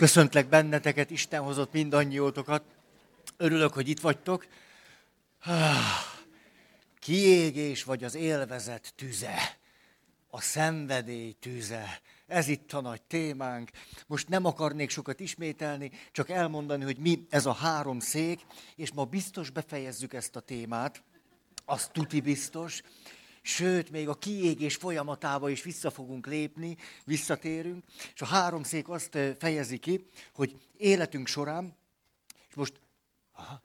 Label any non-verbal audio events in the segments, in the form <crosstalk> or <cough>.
Köszöntlek benneteket, Isten hozott mindannyiótokat. Örülök, hogy itt vagytok. Kiégés vagy az élvezet tüze, a szenvedély tüze. Ez itt a nagy témánk. Most nem akarnék sokat ismételni, csak elmondani, hogy mi ez a három szék, és ma biztos befejezzük ezt a témát. Az tuti biztos sőt, még a kiégés folyamatába is vissza fogunk lépni, visszatérünk, és a háromszék azt fejezi ki, hogy életünk során, és most aha,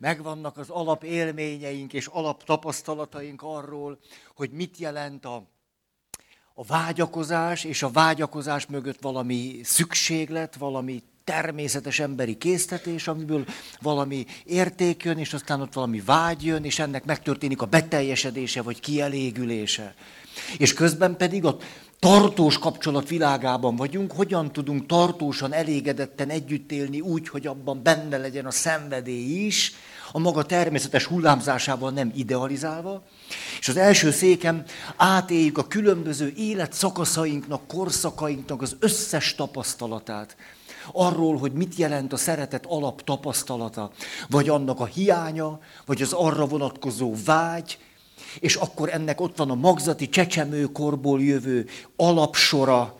megvannak az alapélményeink és alaptapasztalataink arról, hogy mit jelent a, a vágyakozás, és a vágyakozás mögött valami szükséglet, valami természetes emberi késztetés, amiből valami érték jön, és aztán ott valami vágy jön, és ennek megtörténik a beteljesedése, vagy kielégülése. És közben pedig a tartós kapcsolat világában vagyunk, hogyan tudunk tartósan, elégedetten együtt élni úgy, hogy abban benne legyen a szenvedély is, a maga természetes hullámzásával nem idealizálva. És az első székem átéljük a különböző életszakaszainknak, korszakainknak az összes tapasztalatát arról, hogy mit jelent a szeretet alap tapasztalata, vagy annak a hiánya, vagy az arra vonatkozó vágy, és akkor ennek ott van a magzati csecsemőkorból jövő alapsora,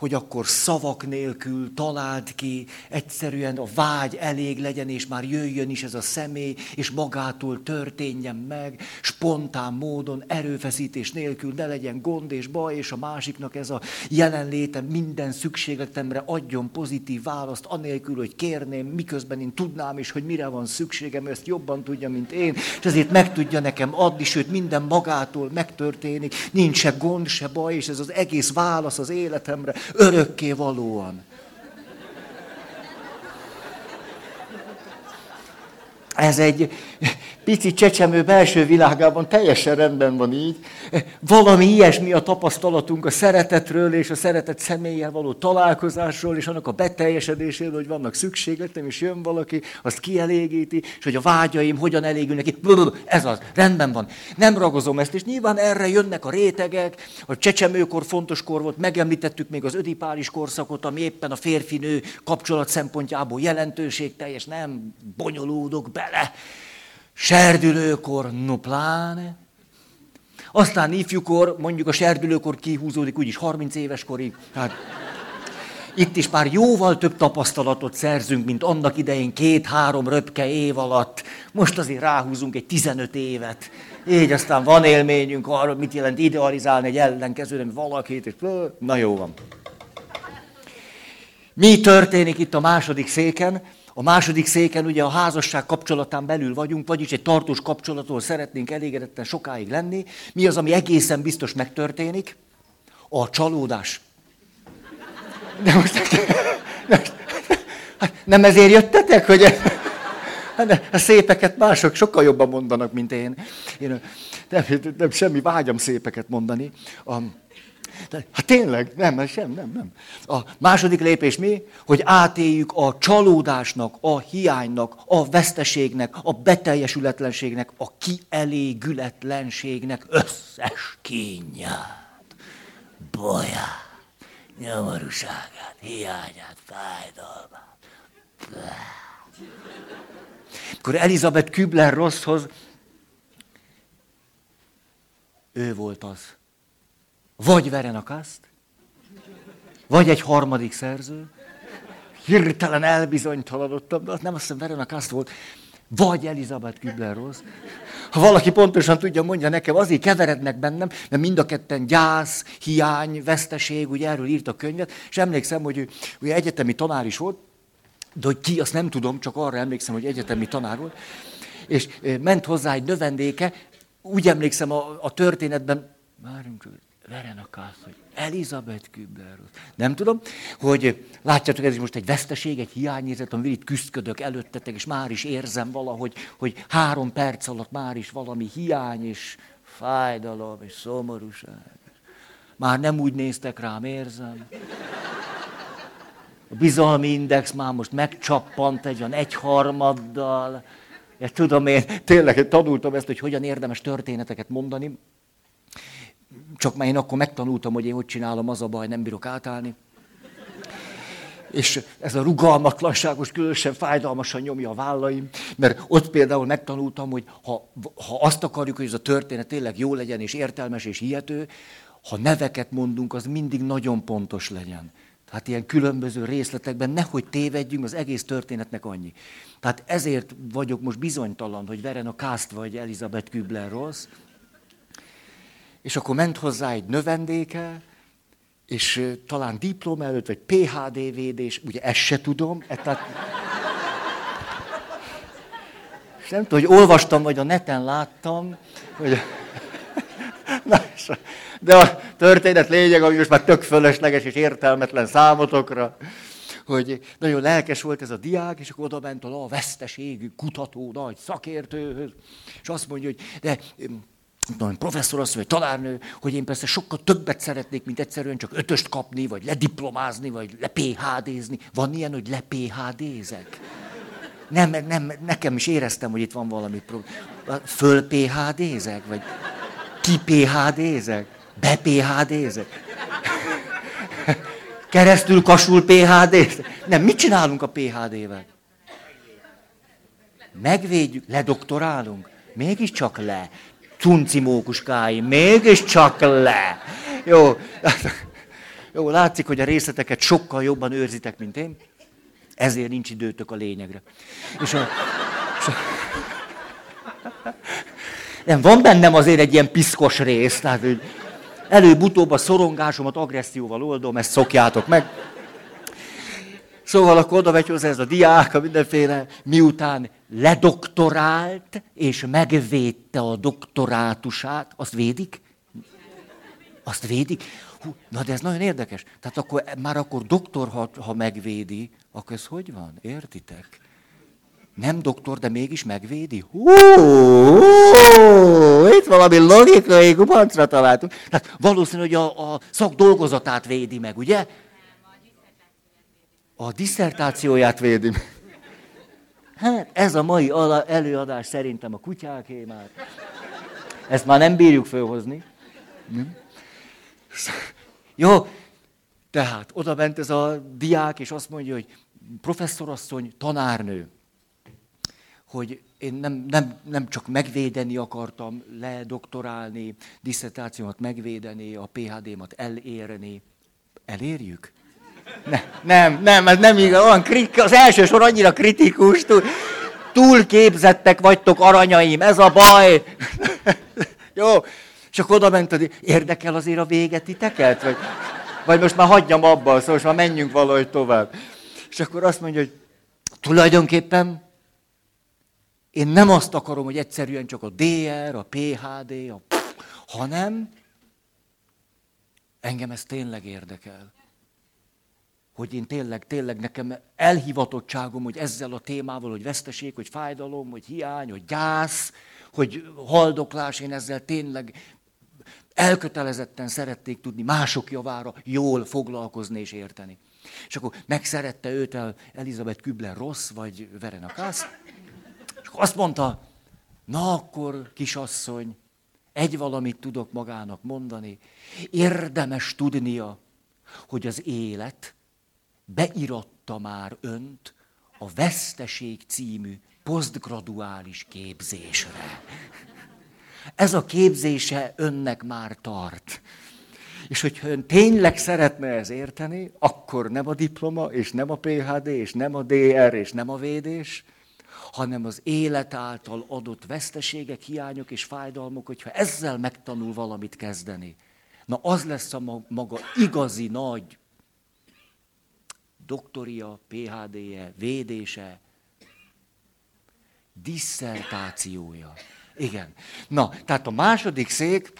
hogy akkor szavak nélkül találd ki, egyszerűen a vágy elég legyen, és már jöjjön is ez a személy, és magától történjen meg, spontán módon, erőfeszítés nélkül ne legyen gond és baj, és a másiknak ez a jelenléte minden szükségletemre adjon pozitív választ, anélkül, hogy kérném, miközben én tudnám is, hogy mire van szükségem, ezt jobban tudja, mint én, és ezért meg tudja nekem adni, sőt minden magától megtörténik, nincs se gond, se baj, és ez az egész válasz az életemre, örökké valóan. Ez egy pici csecsemő belső világában teljesen rendben van így. Valami ilyesmi a tapasztalatunk a szeretetről és a szeretet személlyel való találkozásról, és annak a beteljesedéséről, hogy vannak szükségletem, és jön valaki, azt kielégíti, és hogy a vágyaim hogyan elégülnek ki. Ez az, rendben van. Nem ragozom ezt, és nyilván erre jönnek a rétegek, a csecsemőkor fontos kor volt, megemlítettük még az ödipális korszakot, ami éppen a férfinő kapcsolat szempontjából jelentőségteljes, nem bonyolódok bele serdülőkor, no pláne. Aztán ifjúkor, mondjuk a serdülőkor kihúzódik úgyis 30 éves korig. Hát, itt is már jóval több tapasztalatot szerzünk, mint annak idején két-három röpke év alatt. Most azért ráhúzunk egy 15 évet. Így aztán van élményünk arról, mit jelent idealizálni egy ellenkezőnek valakit, és na jó van. Mi történik itt a második széken? A második széken ugye a házasság kapcsolatán belül vagyunk, vagyis egy tartós kapcsolatról szeretnénk elégedetten sokáig lenni. Mi az, ami egészen biztos megtörténik? A csalódás. De most, nem ezért jöttetek, hogy a szépeket mások sokkal jobban mondanak, mint én. én nem, nem semmi vágyam szépeket mondani. A, Hát tényleg, nem, sem, nem, nem. A második lépés mi? Hogy átéljük a csalódásnak, a hiánynak, a veszteségnek, a beteljesületlenségnek, a kielégületlenségnek összes kínját, baját, nyomorúságát, hiányát, fájdalmát. Akkor Elizabeth Kübler-Rosshoz ő volt az vagy Verenakaszt, vagy egy harmadik szerző. Hirtelen elbizonytalanodtam, de nem azt hiszem Verenakaszt volt, vagy Elizabeth Kübler-Ross. Ha valaki pontosan tudja, mondja nekem, azért keverednek bennem, mert mind a ketten gyász, hiány, veszteség, ugye erről írt a könyvet, és emlékszem, hogy ő ugye egyetemi tanár is volt, de hogy ki, azt nem tudom, csak arra emlékszem, hogy egyetemi tanár volt, és ment hozzá egy növendéke, úgy emlékszem a, a történetben, várjunk, Verenakás, hogy Elizabeth Kübler. Nem tudom, hogy látjátok, ez is most egy veszteség, egy hiányérzet, amivel itt küzdködök előttetek, és már is érzem valahogy, hogy három perc alatt már is valami hiány, és fájdalom, és szomorúság. Már nem úgy néztek rám, érzem. A bizalmi index már most megcsappant egy olyan egyharmaddal. Ja, tudom én, tényleg tanultam ezt, hogy hogyan érdemes történeteket mondani csak már én akkor megtanultam, hogy én hogy csinálom, az a baj, nem bírok átállni. És ez a rugalmatlanságos különösen fájdalmasan nyomja a vállaim, mert ott például megtanultam, hogy ha, ha azt akarjuk, hogy ez a történet tényleg jó legyen, és értelmes, és hihető, ha neveket mondunk, az mindig nagyon pontos legyen. Tehát ilyen különböző részletekben nehogy tévedjünk, az egész történetnek annyi. Tehát ezért vagyok most bizonytalan, hogy Verena Kászt vagy Elizabeth Kübler-Ross. És akkor ment hozzá egy növendéke, és talán diploma előtt, vagy PHD védés, ugye ezt se tudom. E, tehát... És nem tudom, hogy olvastam, vagy a neten láttam, hogy... Na, de a történet lényeg, ami most már tök fölösleges és értelmetlen számotokra, hogy nagyon lelkes volt ez a diák, és akkor oda ment a veszteség kutató nagy szakértőhöz, és azt mondja, hogy de tudom, professzor azt vagy tanárnő, hogy én persze sokkal többet szeretnék, mint egyszerűen csak ötöst kapni, vagy lediplomázni, vagy le PHD-zni. Van ilyen, hogy le PHD-zek? Nem, nem, nekem is éreztem, hogy itt van valami probléma. Föl PHD-zek? Vagy ki PHD-zek? Be PHD-zek? Keresztül kasul phd Nem, mit csinálunk a PHD-vel? Megvédjük, ledoktorálunk. Mégiscsak le cunci mókuskáim, mégiscsak le. Jó, jó, látszik, hogy a részleteket sokkal jobban őrzitek, mint én, ezért nincs időtök a lényegre. És a, és a, nem, van bennem azért egy ilyen piszkos rész, tehát előbb-utóbb a szorongásomat agresszióval oldom, ezt szokjátok meg. Szóval akkor oda megy hozzá ez a diák, a mindenféle, miután ledoktorált, és megvédte a doktorátusát, azt védik? Azt védik? Hú, na de ez nagyon érdekes. Tehát akkor már akkor doktor, ha, ha megvédi, akkor ez hogy van? Értitek? Nem doktor, de mégis megvédi? Hú, itt valami logikai kupancra találtunk. Tehát valószínű, hogy a, a szakdolgozatát védi meg, ugye? A diszertációját védi meg. Hát ez a mai előadás szerintem a kutyáké már. Ezt már nem bírjuk fölhozni. Jó, tehát oda ment ez a diák, és azt mondja, hogy professzorasszony, tanárnő, hogy én nem, nem, nem csak megvédeni akartam, ledoktorálni, diszertációmat megvédeni, a PHD-mat elérni. Elérjük? Ne, nem, nem, ez nem igaz. Olyan krik, az első sor annyira kritikus, túl, túl képzettek vagytok, aranyaim, ez a baj. <laughs> Jó, és akkor oda ment, hogy érdekel azért a véget titeket? Vagy, vagy most már hagyjam abba, szóval most már menjünk valahogy tovább. És akkor azt mondja, hogy tulajdonképpen én nem azt akarom, hogy egyszerűen csak a DR, a PHD, a hanem engem ez tényleg érdekel hogy én tényleg, tényleg nekem elhivatottságom, hogy ezzel a témával, hogy veszteség, hogy fájdalom, hogy hiány, hogy gyász, hogy haldoklás, én ezzel tényleg elkötelezetten szerették tudni mások javára jól foglalkozni és érteni. És akkor megszerette őt el Elizabeth Kübler rossz, vagy Verena Kász, és akkor azt mondta, na akkor, kisasszony, egy valamit tudok magának mondani, érdemes tudnia, hogy az élet beiratta már önt a Veszteség című posztgraduális képzésre. Ez a képzése önnek már tart. És hogyha ön tényleg szeretne ez érteni, akkor nem a diploma, és nem a PHD, és nem a DR, és nem a védés, hanem az élet által adott veszteségek, hiányok és fájdalmok, hogyha ezzel megtanul valamit kezdeni, na az lesz a maga igazi nagy doktoria, PHD-je, védése, disszertációja. Igen. Na, tehát a második szék,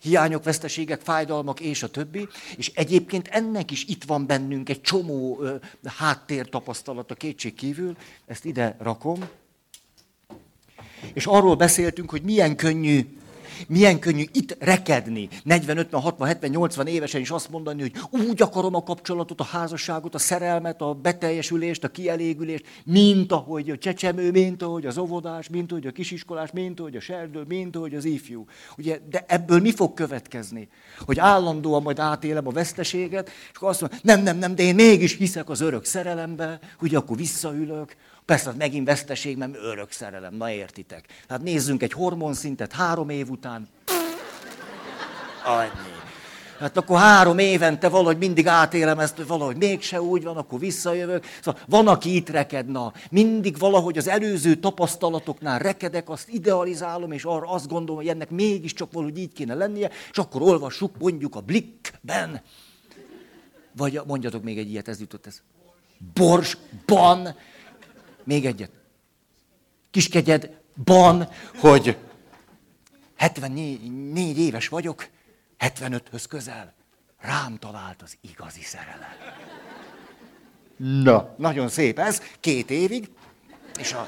hiányok, veszteségek, fájdalmak és a többi, és egyébként ennek is itt van bennünk egy csomó ö, háttér tapasztalat a kétség kívül, ezt ide rakom, és arról beszéltünk, hogy milyen könnyű milyen könnyű itt rekedni, 40, 50, 60, 70, 80 évesen is azt mondani, hogy úgy akarom a kapcsolatot, a házasságot, a szerelmet, a beteljesülést, a kielégülést, mint ahogy a csecsemő, mint ahogy az óvodás, mint ahogy a kisiskolás, mint ahogy a serdő, mint ahogy az ifjú. Ugye, de ebből mi fog következni? Hogy állandóan majd átélem a veszteséget, és akkor azt mondom, nem, nem, nem, de én mégis hiszek az örök szerelembe, hogy akkor visszaülök, Persze, az megint veszteség, mert örök szerelem, na értitek. Tehát nézzünk egy hormonszintet három év után. Annyi. Hát akkor három évente valahogy mindig átélem ezt, hogy valahogy mégse úgy van, akkor visszajövök. Szóval van, aki itt reked, na, mindig valahogy az előző tapasztalatoknál rekedek, azt idealizálom, és arra azt gondolom, hogy ennek mégiscsak valahogy így kéne lennie, és akkor olvassuk mondjuk a Blickben. Vagy mondjatok még egy ilyet, ez jutott ez. Borsban még egyet. Kiskegyedban, hogy 74 éves vagyok, 75-höz közel, rám talált az igazi szerelem. Na, nagyon szép ez, két évig, és a...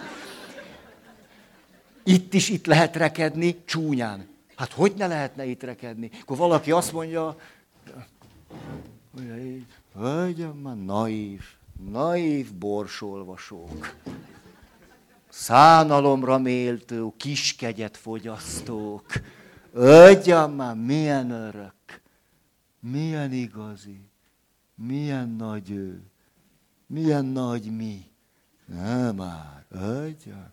Itt is itt lehet rekedni, csúnyán. Hát hogy ne lehetne itt rekedni? Akkor valaki azt mondja, hogy már naív, naív borsolvasók, szánalomra méltó, kiskegyet fogyasztók, Ögyam már, milyen örök, milyen igazi, milyen nagy ő, milyen nagy mi. Nem már, ögyam,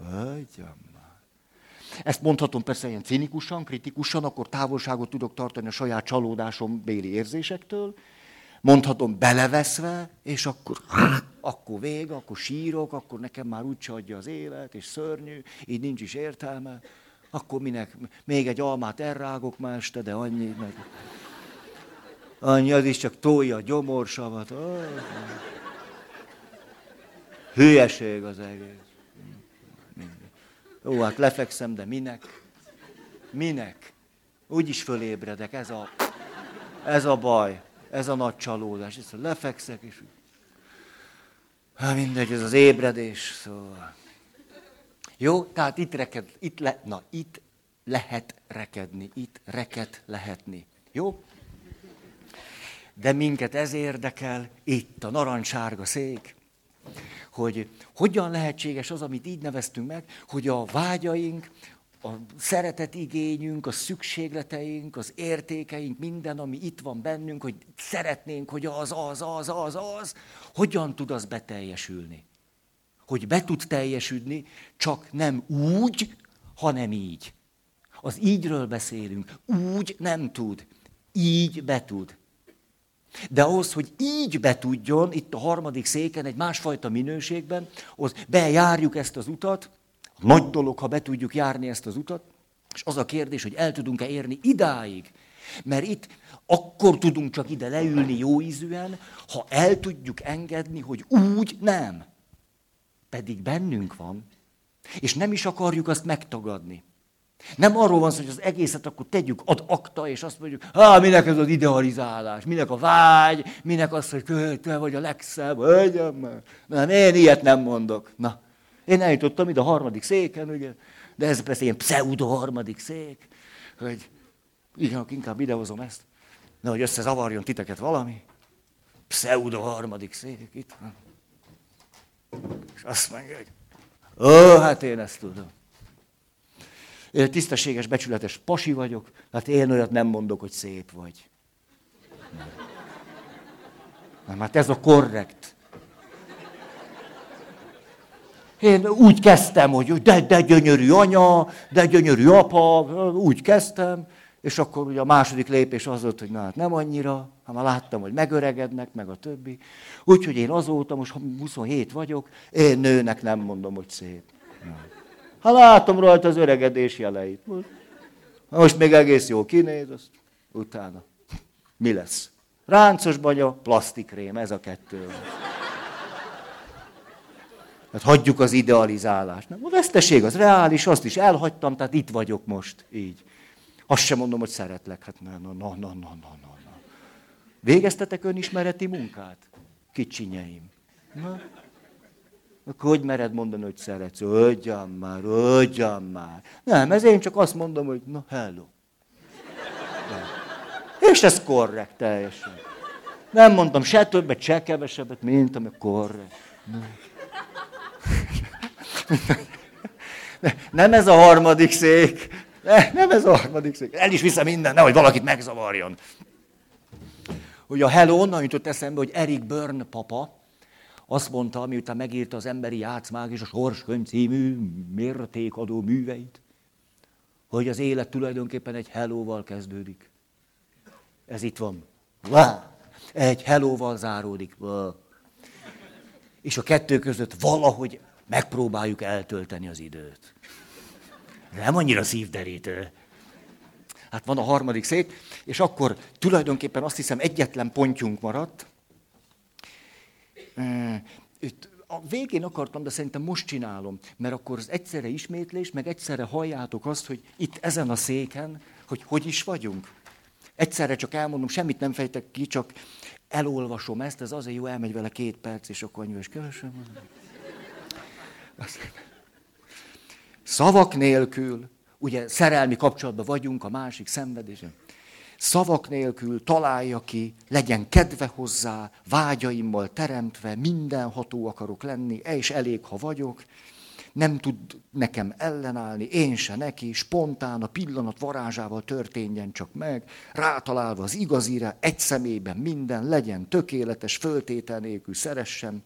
ögyam már. Ezt mondhatom persze ilyen cinikusan, kritikusan, akkor távolságot tudok tartani a saját csalódásom béli érzésektől, mondhatom beleveszve, és akkor, akkor vég, akkor sírok, akkor nekem már úgy adja az élet, és szörnyű, így nincs is értelme, akkor minek, még egy almát elrágok már este, de annyi, meg annyi, az is csak tolja a gyomorsavat. Oh, hülyeség az egész. Ó, hát lefekszem, de minek? Minek? Úgy is fölébredek, ez a, ez a baj. Ez a nagy csalódás. Ezt lefekszek, és hát mindegy, ez az ébredés. Szóval. Jó, tehát itt, reked, itt, le, na, itt lehet rekedni, itt reket lehetni. Jó? De minket ez érdekel, itt a narancssárga szék, hogy hogyan lehetséges az, amit így neveztünk meg, hogy a vágyaink, a szeretetigényünk, a szükségleteink, az értékeink, minden, ami itt van bennünk, hogy szeretnénk, hogy az, az, az, az, az, hogyan tud az beteljesülni? Hogy be tud teljesülni, csak nem úgy, hanem így. Az ígyről beszélünk. Úgy nem tud. Így be tud. De ahhoz, hogy így betudjon, itt a harmadik széken, egy másfajta minőségben, az bejárjuk ezt az utat, nagy dolog, ha be tudjuk járni ezt az utat, és az a kérdés, hogy el tudunk-e érni idáig. Mert itt akkor tudunk csak ide leülni jó ízűen, ha el tudjuk engedni, hogy úgy nem. Pedig bennünk van. És nem is akarjuk azt megtagadni. Nem arról van szó, hogy az egészet akkor tegyük ad akta, és azt mondjuk, há, minek ez az idealizálás, minek a vágy, minek az, hogy te vagy a legszebb, Nem, én ilyet nem mondok. Na, én eljutottam ide a harmadik széken, ugye, de ez persze ilyen pseudo harmadik szék, hogy igen, inkább idehozom ezt, nehogy összezavarjon titeket valami. Pseudo harmadik szék itt van. És azt mondja, hogy ó, hát én ezt tudom. Én tisztességes, becsületes pasi vagyok, hát én olyat nem mondok, hogy szép vagy. Nem. Hát ez a korrekt. Én úgy kezdtem, hogy de, de gyönyörű anya, de gyönyörű apa, úgy kezdtem, és akkor ugye a második lépés az volt, hogy na hát nem annyira, ha már láttam, hogy megöregednek, meg a többi. Úgyhogy én azóta, most 27 vagyok, én nőnek nem mondom, hogy szép. Ha látom rajta az öregedés jeleit. Most, most még egész jó kinéz, azt utána. Mi lesz? Ráncos banya, plastikrém, ez a kettő. Hát hagyjuk az idealizálást. Nem, a veszteség az reális, azt is elhagytam, tehát itt vagyok most, így. Azt sem mondom, hogy szeretlek. Hát na, na, na, na, na, na, na. Végeztetek önismereti munkát? Kicsinyeim. Na. Akkor hogy mered mondani, hogy szeretsz? Ugyan már, ugyan már. Nem, ez én csak azt mondom, hogy na, hello. De. És ez korrekt teljesen. Nem mondtam se többet, se kevesebbet, mint ami korrekt. Nem ez a harmadik szék. Nem ez a harmadik szék. El is viszem minden, nehogy valakit megzavarjon. Hogy a hello onnan jutott eszembe, hogy Eric Byrne papa, azt mondta, miután megírta az Emberi Játszmák és a Sorskönyv című mértékadó műveit, hogy az élet tulajdonképpen egy hellóval kezdődik. Ez itt van. Egy hellóval záródik. És a kettő között valahogy megpróbáljuk eltölteni az időt. Nem annyira szívderítő. Hát van a harmadik szék, és akkor tulajdonképpen azt hiszem egyetlen pontjunk maradt, itt a végén akartam, de szerintem most csinálom, mert akkor az egyszerre ismétlés, meg egyszerre halljátok azt, hogy itt ezen a széken, hogy hogy is vagyunk. Egyszerre csak elmondom, semmit nem fejtek ki, csak elolvasom ezt, ez azért jó, elmegy vele két perc, és akkor annyi, és kevesebb. Szavak nélkül, ugye szerelmi kapcsolatban vagyunk, a másik szenvedésen szavak nélkül találja ki, legyen kedve hozzá, vágyaimmal teremtve, mindenható akarok lenni, és elég, ha vagyok, nem tud nekem ellenállni, én se neki, spontán a pillanat varázsával történjen csak meg, rátalálva az igazira, egy szemében minden legyen tökéletes, föltétel nélkül szeressem,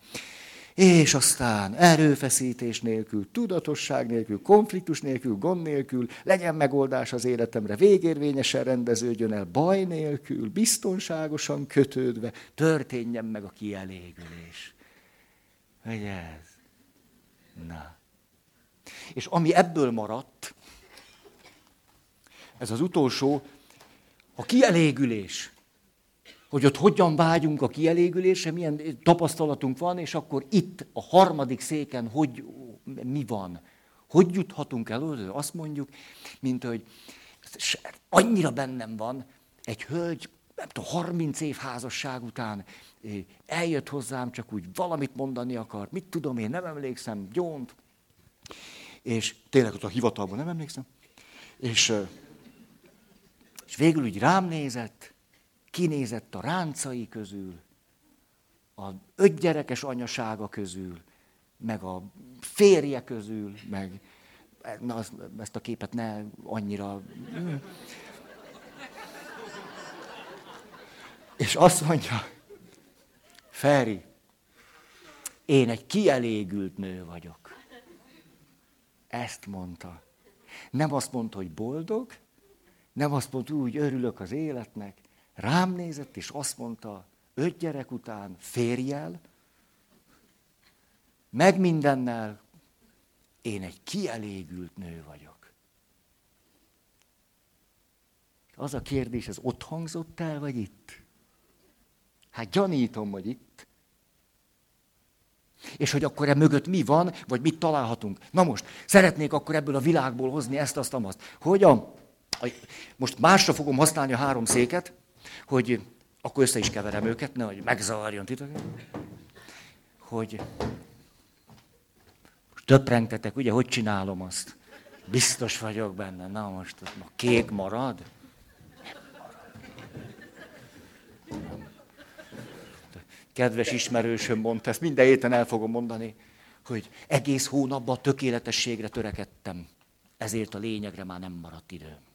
és aztán erőfeszítés nélkül, tudatosság nélkül, konfliktus nélkül, gond nélkül, legyen megoldás az életemre, végérvényesen rendeződjön el, baj nélkül, biztonságosan kötődve, történjen meg a kielégülés. Hogy ez? Na. És ami ebből maradt, ez az utolsó, a kielégülés hogy ott hogyan vágyunk a kielégülésre, milyen tapasztalatunk van, és akkor itt a harmadik széken hogy, mi van. Hogy juthatunk el, azt mondjuk, mint hogy annyira bennem van, egy hölgy, nem tudom, 30 év házasság után eljött hozzám, csak úgy valamit mondani akar, mit tudom én, nem emlékszem, gyónt, és tényleg ott a hivatalban nem emlékszem, és, és végül úgy rám nézett, kinézett a ráncai közül, a öt gyerekes anyasága közül, meg a férje közül, meg na, ezt a képet ne annyira... És azt mondja, Feri, én egy kielégült nő vagyok. Ezt mondta. Nem azt mondta, hogy boldog, nem azt mondta, úgy örülök az életnek, Rám nézett, és azt mondta, öt gyerek után, férjel, meg mindennel, én egy kielégült nő vagyok. Az a kérdés, ez ott hangzott el, vagy itt? Hát gyanítom, hogy itt. És hogy akkor e mögött mi van, vagy mit találhatunk. Na most, szeretnék akkor ebből a világból hozni ezt, azt, azt. Hogyan? Most másra fogom használni a három széket, hogy akkor össze is keverem őket, ne, hogy megzavarjon titeket, hogy most töprengtetek, ugye, hogy csinálom azt? Biztos vagyok benne. Na most a kék marad? Kedves ismerősöm mondta, ezt minden héten el fogom mondani, hogy egész hónapban tökéletességre törekedtem. Ezért a lényegre már nem maradt időm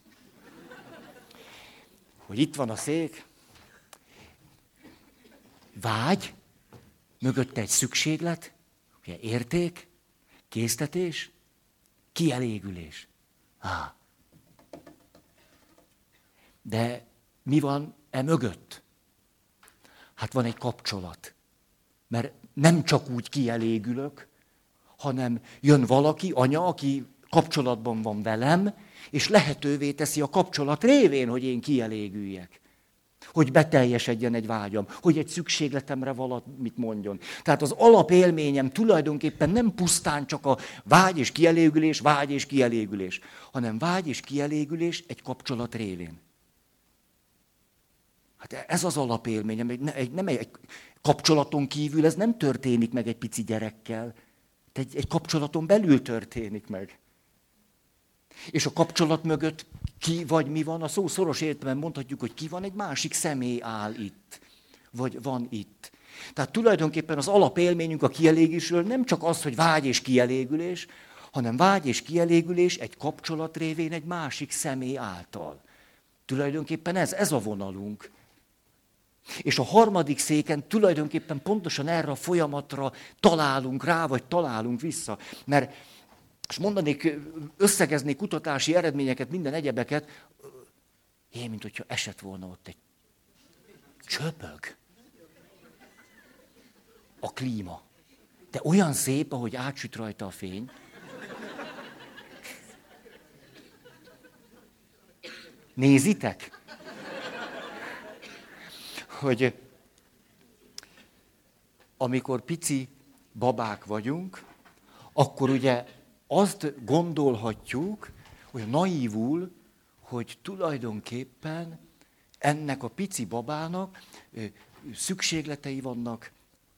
hogy itt van a szék, vágy, mögötte egy szükséglet, ugye érték, késztetés, kielégülés. Há. De mi van e mögött? Hát van egy kapcsolat. Mert nem csak úgy kielégülök, hanem jön valaki, anya, aki kapcsolatban van velem, és lehetővé teszi a kapcsolat révén, hogy én kielégüljek. Hogy beteljesedjen egy vágyam, hogy egy szükségletemre valamit mondjon. Tehát az alapélményem tulajdonképpen nem pusztán csak a vágy és kielégülés, vágy és kielégülés, hanem vágy és kielégülés egy kapcsolat révén. Hát ez az alapélményem, egy, egy, nem egy kapcsolaton kívül ez nem történik meg egy pici gyerekkel, Egy, egy kapcsolaton belül történik meg. És a kapcsolat mögött ki vagy mi van, a szó szoros értelemben mondhatjuk, hogy ki van, egy másik személy áll itt, vagy van itt. Tehát tulajdonképpen az alapélményünk a kielégésről nem csak az, hogy vágy és kielégülés, hanem vágy és kielégülés egy kapcsolat révén egy másik személy által. Tulajdonképpen ez, ez a vonalunk. És a harmadik széken tulajdonképpen pontosan erre a folyamatra találunk rá, vagy találunk vissza. Mert, és mondanék, összegeznék kutatási eredményeket, minden egyebeket, én, mint hogyha esett volna ott egy csöpög. A klíma. De olyan szép, ahogy átsüt rajta a fény. Nézitek? Hogy amikor pici babák vagyunk, akkor ugye azt gondolhatjuk, hogy naívul, hogy tulajdonképpen ennek a pici babának szükségletei vannak,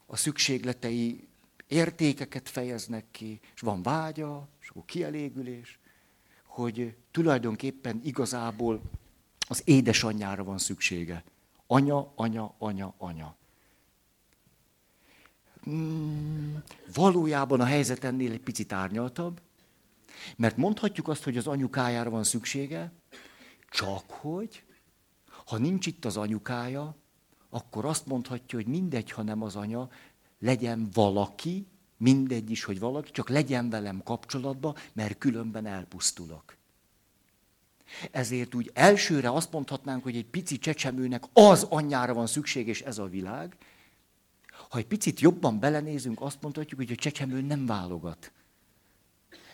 a szükségletei értékeket fejeznek ki, és van vágya, és akkor kielégülés, hogy tulajdonképpen igazából az édesanyjára van szüksége. Anya, anya, anya, anya. Hmm, valójában a helyzet ennél egy picit árnyaltabb, mert mondhatjuk azt, hogy az anyukájára van szüksége, csak hogy, ha nincs itt az anyukája, akkor azt mondhatja, hogy mindegy, ha nem az anya, legyen valaki, mindegy is, hogy valaki, csak legyen velem kapcsolatban, mert különben elpusztulok. Ezért úgy elsőre azt mondhatnánk, hogy egy pici csecsemőnek az anyjára van szükség, és ez a világ. Ha egy picit jobban belenézünk, azt mondhatjuk, hogy a csecsemő nem válogat.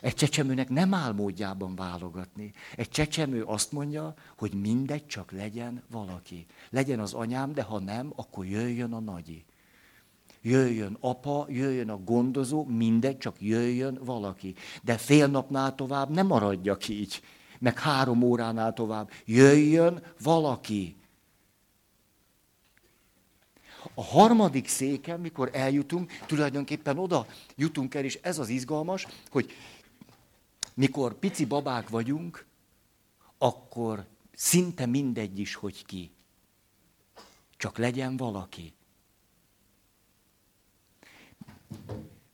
Egy csecsemőnek nem áll módjában válogatni. Egy csecsemő azt mondja, hogy mindegy, csak legyen valaki. Legyen az anyám, de ha nem, akkor jöjjön a nagyi jöjjön apa, jöjjön a gondozó, mindegy, csak jöjjön valaki. De fél napnál tovább nem maradjak így, meg három óránál tovább. Jöjjön valaki. A harmadik széken, mikor eljutunk, tulajdonképpen oda jutunk el, és ez az izgalmas, hogy mikor pici babák vagyunk, akkor szinte mindegy is, hogy ki. Csak legyen valaki.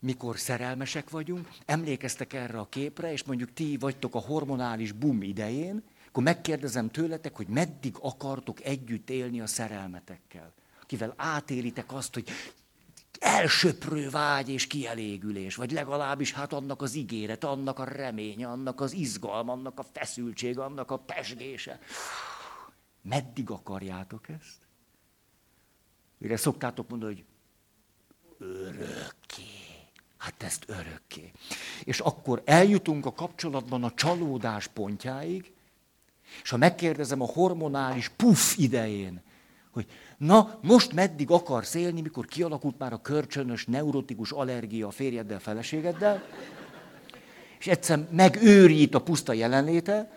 mikor szerelmesek vagyunk, emlékeztek erre a képre, és mondjuk ti vagytok a hormonális bum idején, akkor megkérdezem tőletek, hogy meddig akartok együtt élni a szerelmetekkel. Akivel átélitek azt, hogy elsöprő vágy és kielégülés, vagy legalábbis hát annak az ígéret, annak a reménye, annak az izgalm, annak a feszültség, annak a pesgése. Meddig akarjátok ezt? Mire szoktátok mondani, hogy örökké. Hát ezt örökké. És akkor eljutunk a kapcsolatban a csalódás pontjáig, és ha megkérdezem a hormonális puff idején, hogy na, most meddig akarsz élni, mikor kialakult már a kölcsönös, neurotikus allergia a férjeddel, feleségeddel, és egyszer megőrít a puszta jelenléte,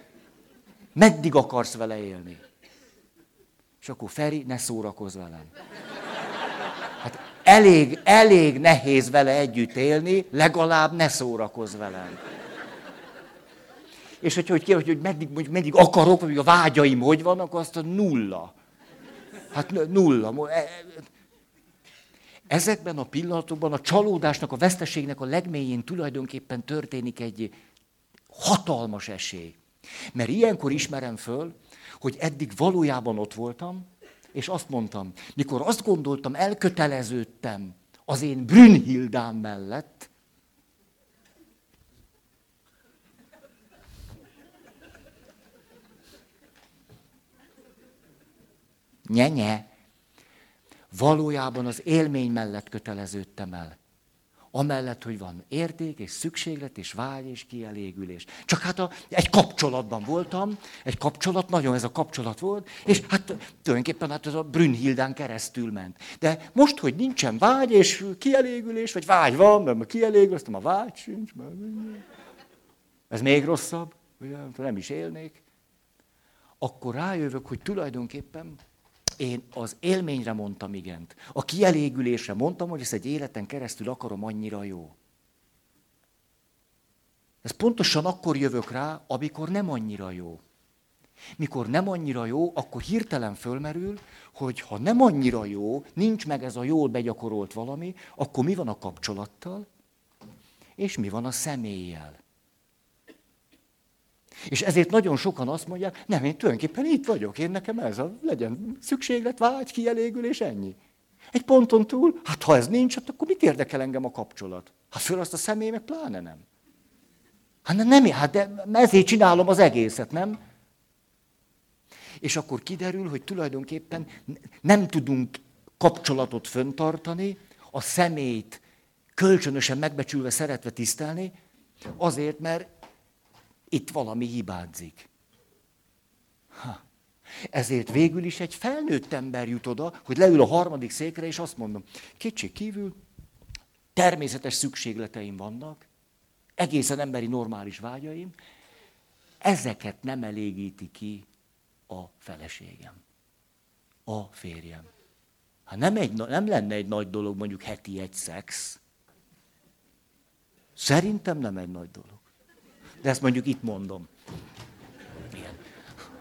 meddig akarsz vele élni? És akkor Feri, ne szórakozz velem elég, elég nehéz vele együtt élni, legalább ne szórakozz velem. És hogyha hogy, hogy, hogy meddig, meddig akarok, vagy a vágyaim hogy vannak, azt a nulla. Hát nulla. E, ezekben a pillanatokban a csalódásnak, a veszteségnek a legmélyén tulajdonképpen történik egy hatalmas esély. Mert ilyenkor ismerem föl, hogy eddig valójában ott voltam, és azt mondtam, mikor azt gondoltam, elköteleződtem az én Brünnhildám mellett, Nyenye. Valójában az élmény mellett köteleződtem el amellett, hogy van érték, és szükséglet, és vágy, és kielégülés. Csak hát a, egy kapcsolatban voltam, egy kapcsolat, nagyon ez a kapcsolat volt, és hát tulajdonképpen hát ez a Brünnhildán keresztül ment. De most, hogy nincsen vágy, és kielégülés, vagy vágy van, mert kielégül, aztán a vágy sincs, mert ez még rosszabb, ugye, nem is élnék, akkor rájövök, hogy tulajdonképpen én az élményre mondtam igent. A kielégülésre mondtam, hogy ezt egy életen keresztül akarom annyira jó. Ez pontosan akkor jövök rá, amikor nem annyira jó. Mikor nem annyira jó, akkor hirtelen fölmerül, hogy ha nem annyira jó, nincs meg ez a jól begyakorolt valami, akkor mi van a kapcsolattal, és mi van a személlyel. És ezért nagyon sokan azt mondják, nem, én tulajdonképpen itt vagyok, én nekem ez a, legyen szükséglet, vágy, kielégülés, ennyi. Egy ponton túl, hát ha ez nincs, hát akkor mit érdekel engem a kapcsolat? Hát föl azt a személy meg pláne nem. Hát nem, hát de ezért csinálom az egészet, nem? És akkor kiderül, hogy tulajdonképpen nem tudunk kapcsolatot föntartani, a szemét kölcsönösen megbecsülve, szeretve tisztelni, azért, mert itt valami hibázik. Ha. Ezért végül is egy felnőtt ember jut oda, hogy leül a harmadik székre, és azt mondom, kicsi kívül, természetes szükségleteim vannak, egészen emberi normális vágyaim, ezeket nem elégíti ki a feleségem, a férjem. Ha nem, egy, nem lenne egy nagy dolog mondjuk heti egy szex, szerintem nem egy nagy dolog. De ezt mondjuk itt mondom. Igen.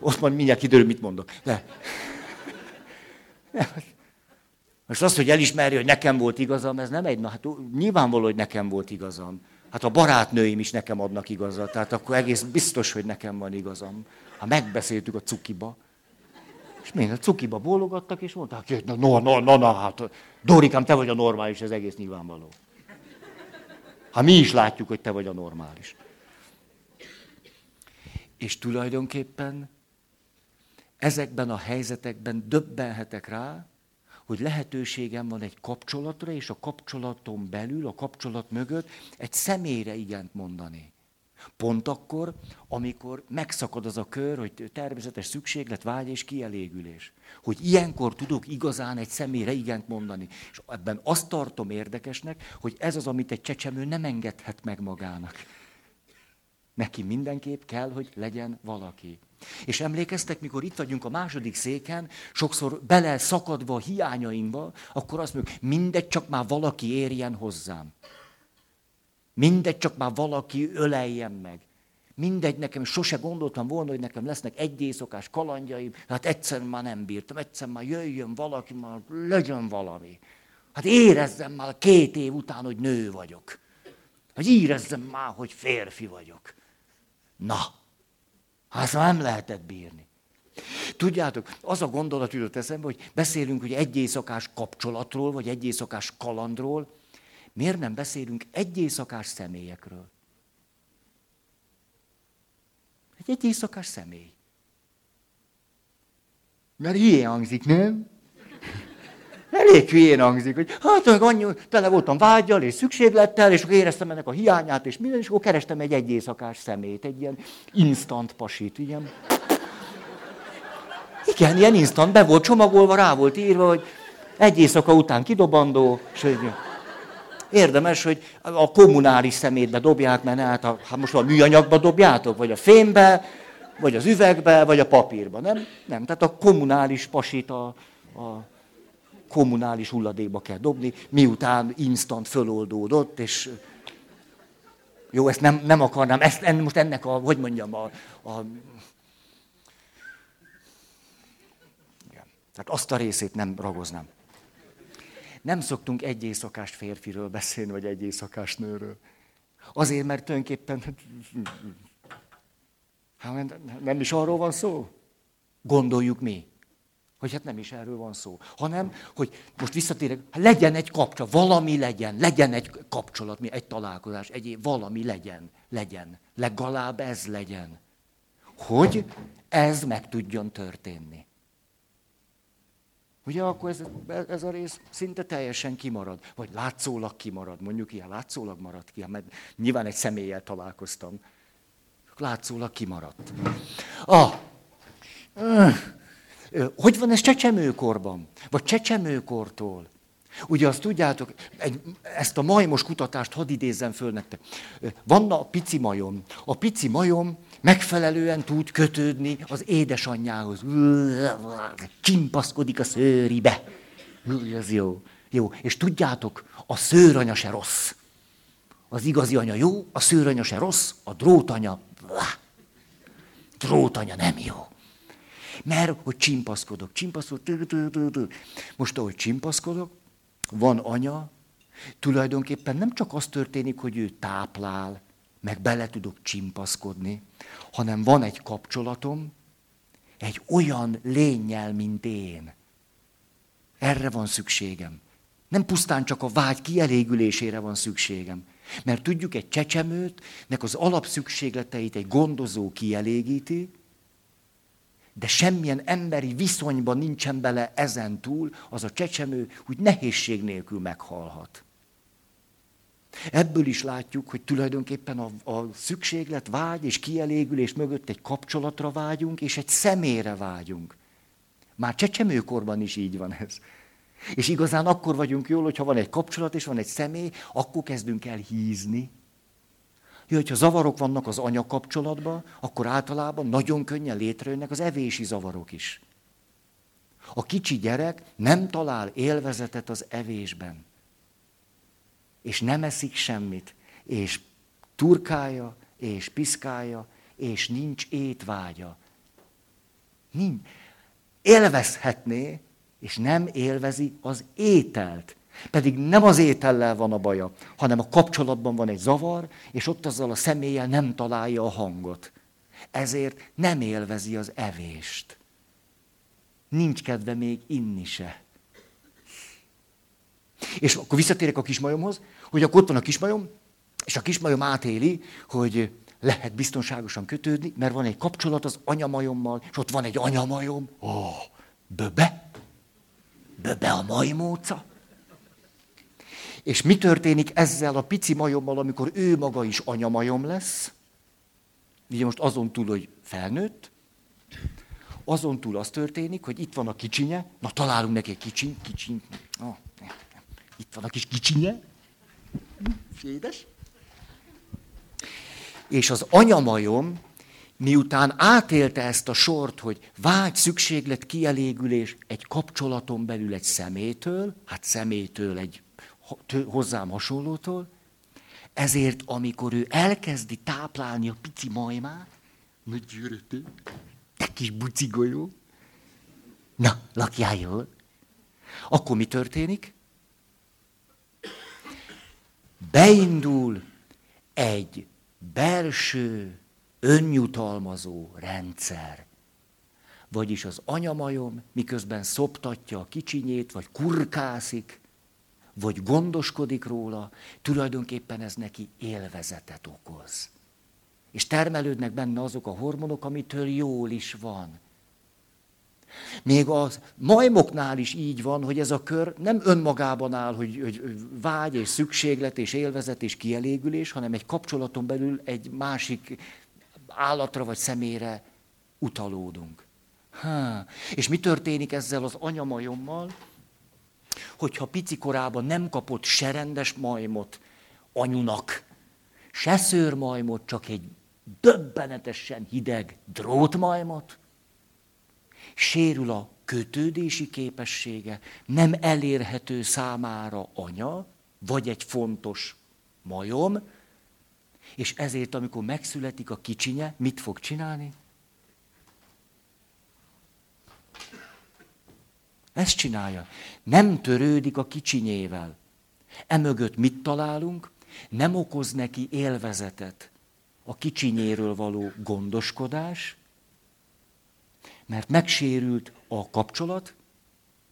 Ott majd mindjárt kiderül, mit mondok. De. Most az, hogy elismerje, hogy nekem volt igazam, ez nem egy, na hát nyilvánvaló, hogy nekem volt igazam. Hát a barátnőim is nekem adnak igazat, tehát akkor egész biztos, hogy nekem van igazam. Ha megbeszéltük a cukiba, és még a cukiba bólogattak, és mondták, hogy na, na, na, na, na, hát Dorikám, te vagy a normális, ez egész nyilvánvaló. Ha mi is látjuk, hogy te vagy a normális. És tulajdonképpen ezekben a helyzetekben döbbenhetek rá, hogy lehetőségem van egy kapcsolatra, és a kapcsolaton belül, a kapcsolat mögött egy személyre igent mondani. Pont akkor, amikor megszakad az a kör, hogy természetes szükséglet, vágy és kielégülés. Hogy ilyenkor tudok igazán egy személyre igent mondani. És ebben azt tartom érdekesnek, hogy ez az, amit egy csecsemő nem engedhet meg magának. Neki mindenképp kell, hogy legyen valaki. És emlékeztek, mikor itt vagyunk a második széken, sokszor bele szakadva a hiányainkba, akkor azt mondjuk, mindegy, csak már valaki érjen hozzám. Mindegy, csak már valaki öleljen meg. Mindegy, nekem sose gondoltam volna, hogy nekem lesznek egy éjszakás kalandjaim, hát egyszer már nem bírtam, egyszer már jöjjön valaki, már legyen valami. Hát érezzem már két év után, hogy nő vagyok. Hogy érezzem már, hogy férfi vagyok. Na, hát nem lehetett bírni. Tudjátok, az a gondolat jutott eszembe, hogy beszélünk hogy egy éjszakás kapcsolatról, vagy egy éjszakás kalandról, miért nem beszélünk egy éjszakás személyekről? Egy, egy éjszakás személy. Mert ilyen hangzik, nem? Elég hülyén hangzik, hogy hát meg annyi, tele voltam vágyal és szükséglettel, és akkor éreztem ennek a hiányát, és minden, és akkor kerestem egy egy éjszakás szemét, egy ilyen instant pasit, ilyen. Igen, ilyen instant, be volt csomagolva, rá volt írva, hogy egy éjszaka után kidobandó, és hogy érdemes, hogy a kommunális szemétbe dobják, mert hát, a, hát most a műanyagba dobjátok, vagy a fémbe, vagy az üvegbe, vagy a papírba, nem? Nem, tehát a kommunális pasit a, a kommunális hulladékba kell dobni, miután instant föloldódott, és jó, ezt nem, nem akarnám, ezt, most ennek a, hogy mondjam, a, a igen. Tehát azt a részét nem ragoznám. Nem szoktunk egy éjszakás férfiről beszélni, vagy egy éjszakás nőről. Azért, mert tulajdonképpen hát nem is arról van szó. Gondoljuk mi hogy hát nem is erről van szó, hanem, hogy most visszatérek, hát legyen egy kapcsolat, valami legyen, legyen egy kapcsolat, egy találkozás, egy valami legyen, legyen, legalább ez legyen, hogy ez meg tudjon történni. Ugye akkor ez, ez a rész szinte teljesen kimarad, vagy látszólag kimarad, mondjuk ilyen látszólag maradt ki, mert nyilván egy személlyel találkoztam. Látszólag kimaradt. Ah, hogy van ez csecsemőkorban? Vagy csecsemőkortól? Ugye azt tudjátok, egy, ezt a majmos kutatást hadd idézzem föl nektek. Van a pici majom. A pici majom megfelelően tud kötődni az édesanyjához. Csimpaszkodik a szőribe. Ez jó. Jó. És tudjátok, a szőranya se rossz. Az igazi anya jó, a szőranya se rossz, a drótanya, drótanya nem jó. Mert hogy csimpaszkodok, csimpaszkodok, most ahogy csimpaszkodok, van anya, tulajdonképpen nem csak az történik, hogy ő táplál, meg bele tudok csimpaszkodni, hanem van egy kapcsolatom, egy olyan lényel, mint én. Erre van szükségem. Nem pusztán csak a vágy kielégülésére van szükségem. Mert tudjuk, egy csecsemőt, nek az alapszükségleteit egy gondozó kielégíti, de semmilyen emberi viszonyban nincsen bele ezen túl, az a csecsemő úgy nehézség nélkül meghalhat. Ebből is látjuk, hogy tulajdonképpen a, a szükséglet, vágy és kielégülés mögött egy kapcsolatra vágyunk, és egy személyre vágyunk. Már csecsemőkorban is így van ez. És igazán akkor vagyunk jól, hogyha van egy kapcsolat, és van egy személy, akkor kezdünk el hízni. Jó, hogyha zavarok vannak az anya kapcsolatban, akkor általában nagyon könnyen létrejönnek az evési zavarok is. A kicsi gyerek nem talál élvezetet az evésben és nem eszik semmit, és turkálja, és piszkálja, és nincs étvágya. Nincs. Élvezhetné, és nem élvezi az ételt. Pedig nem az étellel van a baja, hanem a kapcsolatban van egy zavar, és ott azzal a személlyel nem találja a hangot. Ezért nem élvezi az evést. Nincs kedve még inni se. És akkor visszatérek a kismajomhoz, hogy akkor ott van a kismajom, és a kismajom átéli, hogy lehet biztonságosan kötődni, mert van egy kapcsolat az anyamajommal, és ott van egy anyamajom. Ó, oh, böbe? Böbe a majmóca? És mi történik ezzel a pici majommal, amikor ő maga is anyamajom lesz? Ugye most azon túl, hogy felnőtt, azon túl az történik, hogy itt van a kicsinye, na találunk neki egy kicsin, kicsin, oh, itt van a kis kicsinye, édes. És az anyamajom, miután átélte ezt a sort, hogy vágy, szükséglet, kielégülés egy kapcsolaton belül egy szemétől, hát szemétől egy hozzám hasonlótól, ezért amikor ő elkezdi táplálni a pici majmát, nagy gyűrötő, te kis bucigolyó, na, lakjál jól, akkor mi történik? beindul egy belső, önjutalmazó rendszer. Vagyis az anyamajom miközben szoptatja a kicsinyét, vagy kurkászik, vagy gondoskodik róla, tulajdonképpen ez neki élvezetet okoz. És termelődnek benne azok a hormonok, amitől jól is van. Még a majmoknál is így van, hogy ez a kör nem önmagában áll, hogy, hogy vágy és szükséglet és élvezet és kielégülés, hanem egy kapcsolaton belül egy másik állatra vagy személyre utalódunk. Ha. És mi történik ezzel az anyamajommal, hogyha pici korában nem kapott se rendes majmot anyunak, se szőrmajmot, csak egy döbbenetesen hideg drótmajmot, sérül a kötődési képessége, nem elérhető számára anya, vagy egy fontos majom, és ezért, amikor megszületik a kicsinye, mit fog csinálni? Ezt csinálja. Nem törődik a kicsinyével. Emögött mit találunk? Nem okoz neki élvezetet. A kicsinyéről való gondoskodás, mert megsérült a kapcsolat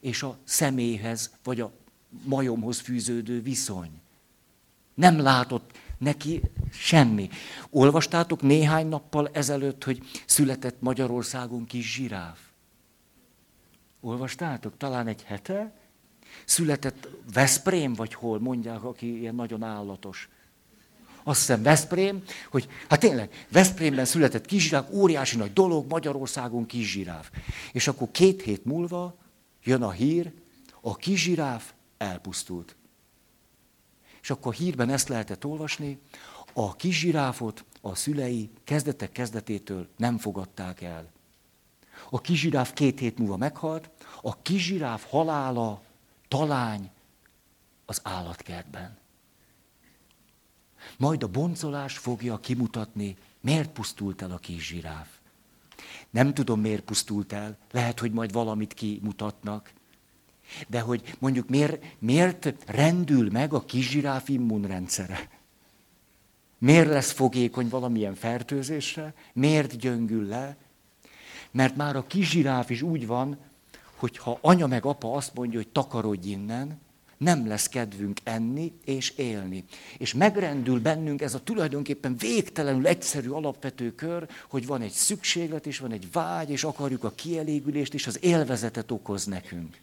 és a személyhez, vagy a majomhoz fűződő viszony. Nem látott neki semmi. Olvastátok néhány nappal ezelőtt, hogy született Magyarországon kis zsiráf? Olvastátok? Talán egy hete? Született Veszprém, vagy hol mondják, aki ilyen nagyon állatos azt hiszem Veszprém, hogy hát tényleg, Veszprémben született kizsiráf, óriási nagy dolog, Magyarországon kizsiráf. És akkor két hét múlva jön a hír, a kizsiráf elpusztult. És akkor hírben ezt lehetett olvasni, a kizsiráfot a szülei kezdetek kezdetétől nem fogadták el. A kizsiráf két hét múlva meghalt, a kizsiráf halála talány az állatkertben. Majd a boncolás fogja kimutatni, miért pusztult el a kis zsiráf. Nem tudom, miért pusztult el. Lehet, hogy majd valamit kimutatnak. De hogy mondjuk miért, miért rendül meg a kis zsiráf immunrendszere? Miért lesz fogékony valamilyen fertőzésre? Miért gyöngül le? Mert már a kis zsiráf is úgy van, hogy ha anya meg apa azt mondja, hogy takarodj innen, nem lesz kedvünk enni és élni. És megrendül bennünk ez a tulajdonképpen végtelenül egyszerű alapvető kör, hogy van egy szükséglet, és van egy vágy, és akarjuk a kielégülést, és az élvezetet okoz nekünk.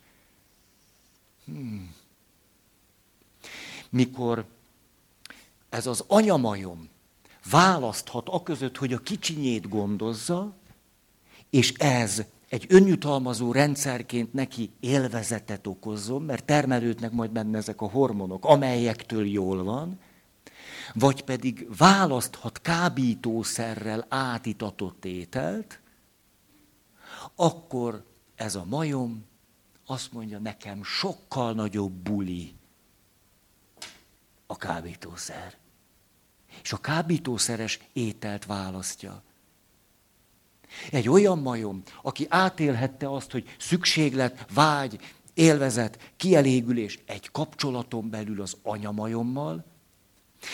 Hmm. Mikor ez az anyamajom választhat a között, hogy a kicsinyét gondozza, és ez egy önjutalmazó rendszerként neki élvezetet okozzon, mert termelődnek majd benne ezek a hormonok, amelyektől jól van, vagy pedig választhat kábítószerrel átitatott ételt, akkor ez a majom azt mondja nekem sokkal nagyobb buli a kábítószer. És a kábítószeres ételt választja. Egy olyan majom, aki átélhette azt, hogy szükséglet, vágy, élvezet, kielégülés egy kapcsolaton belül az anyamajommal,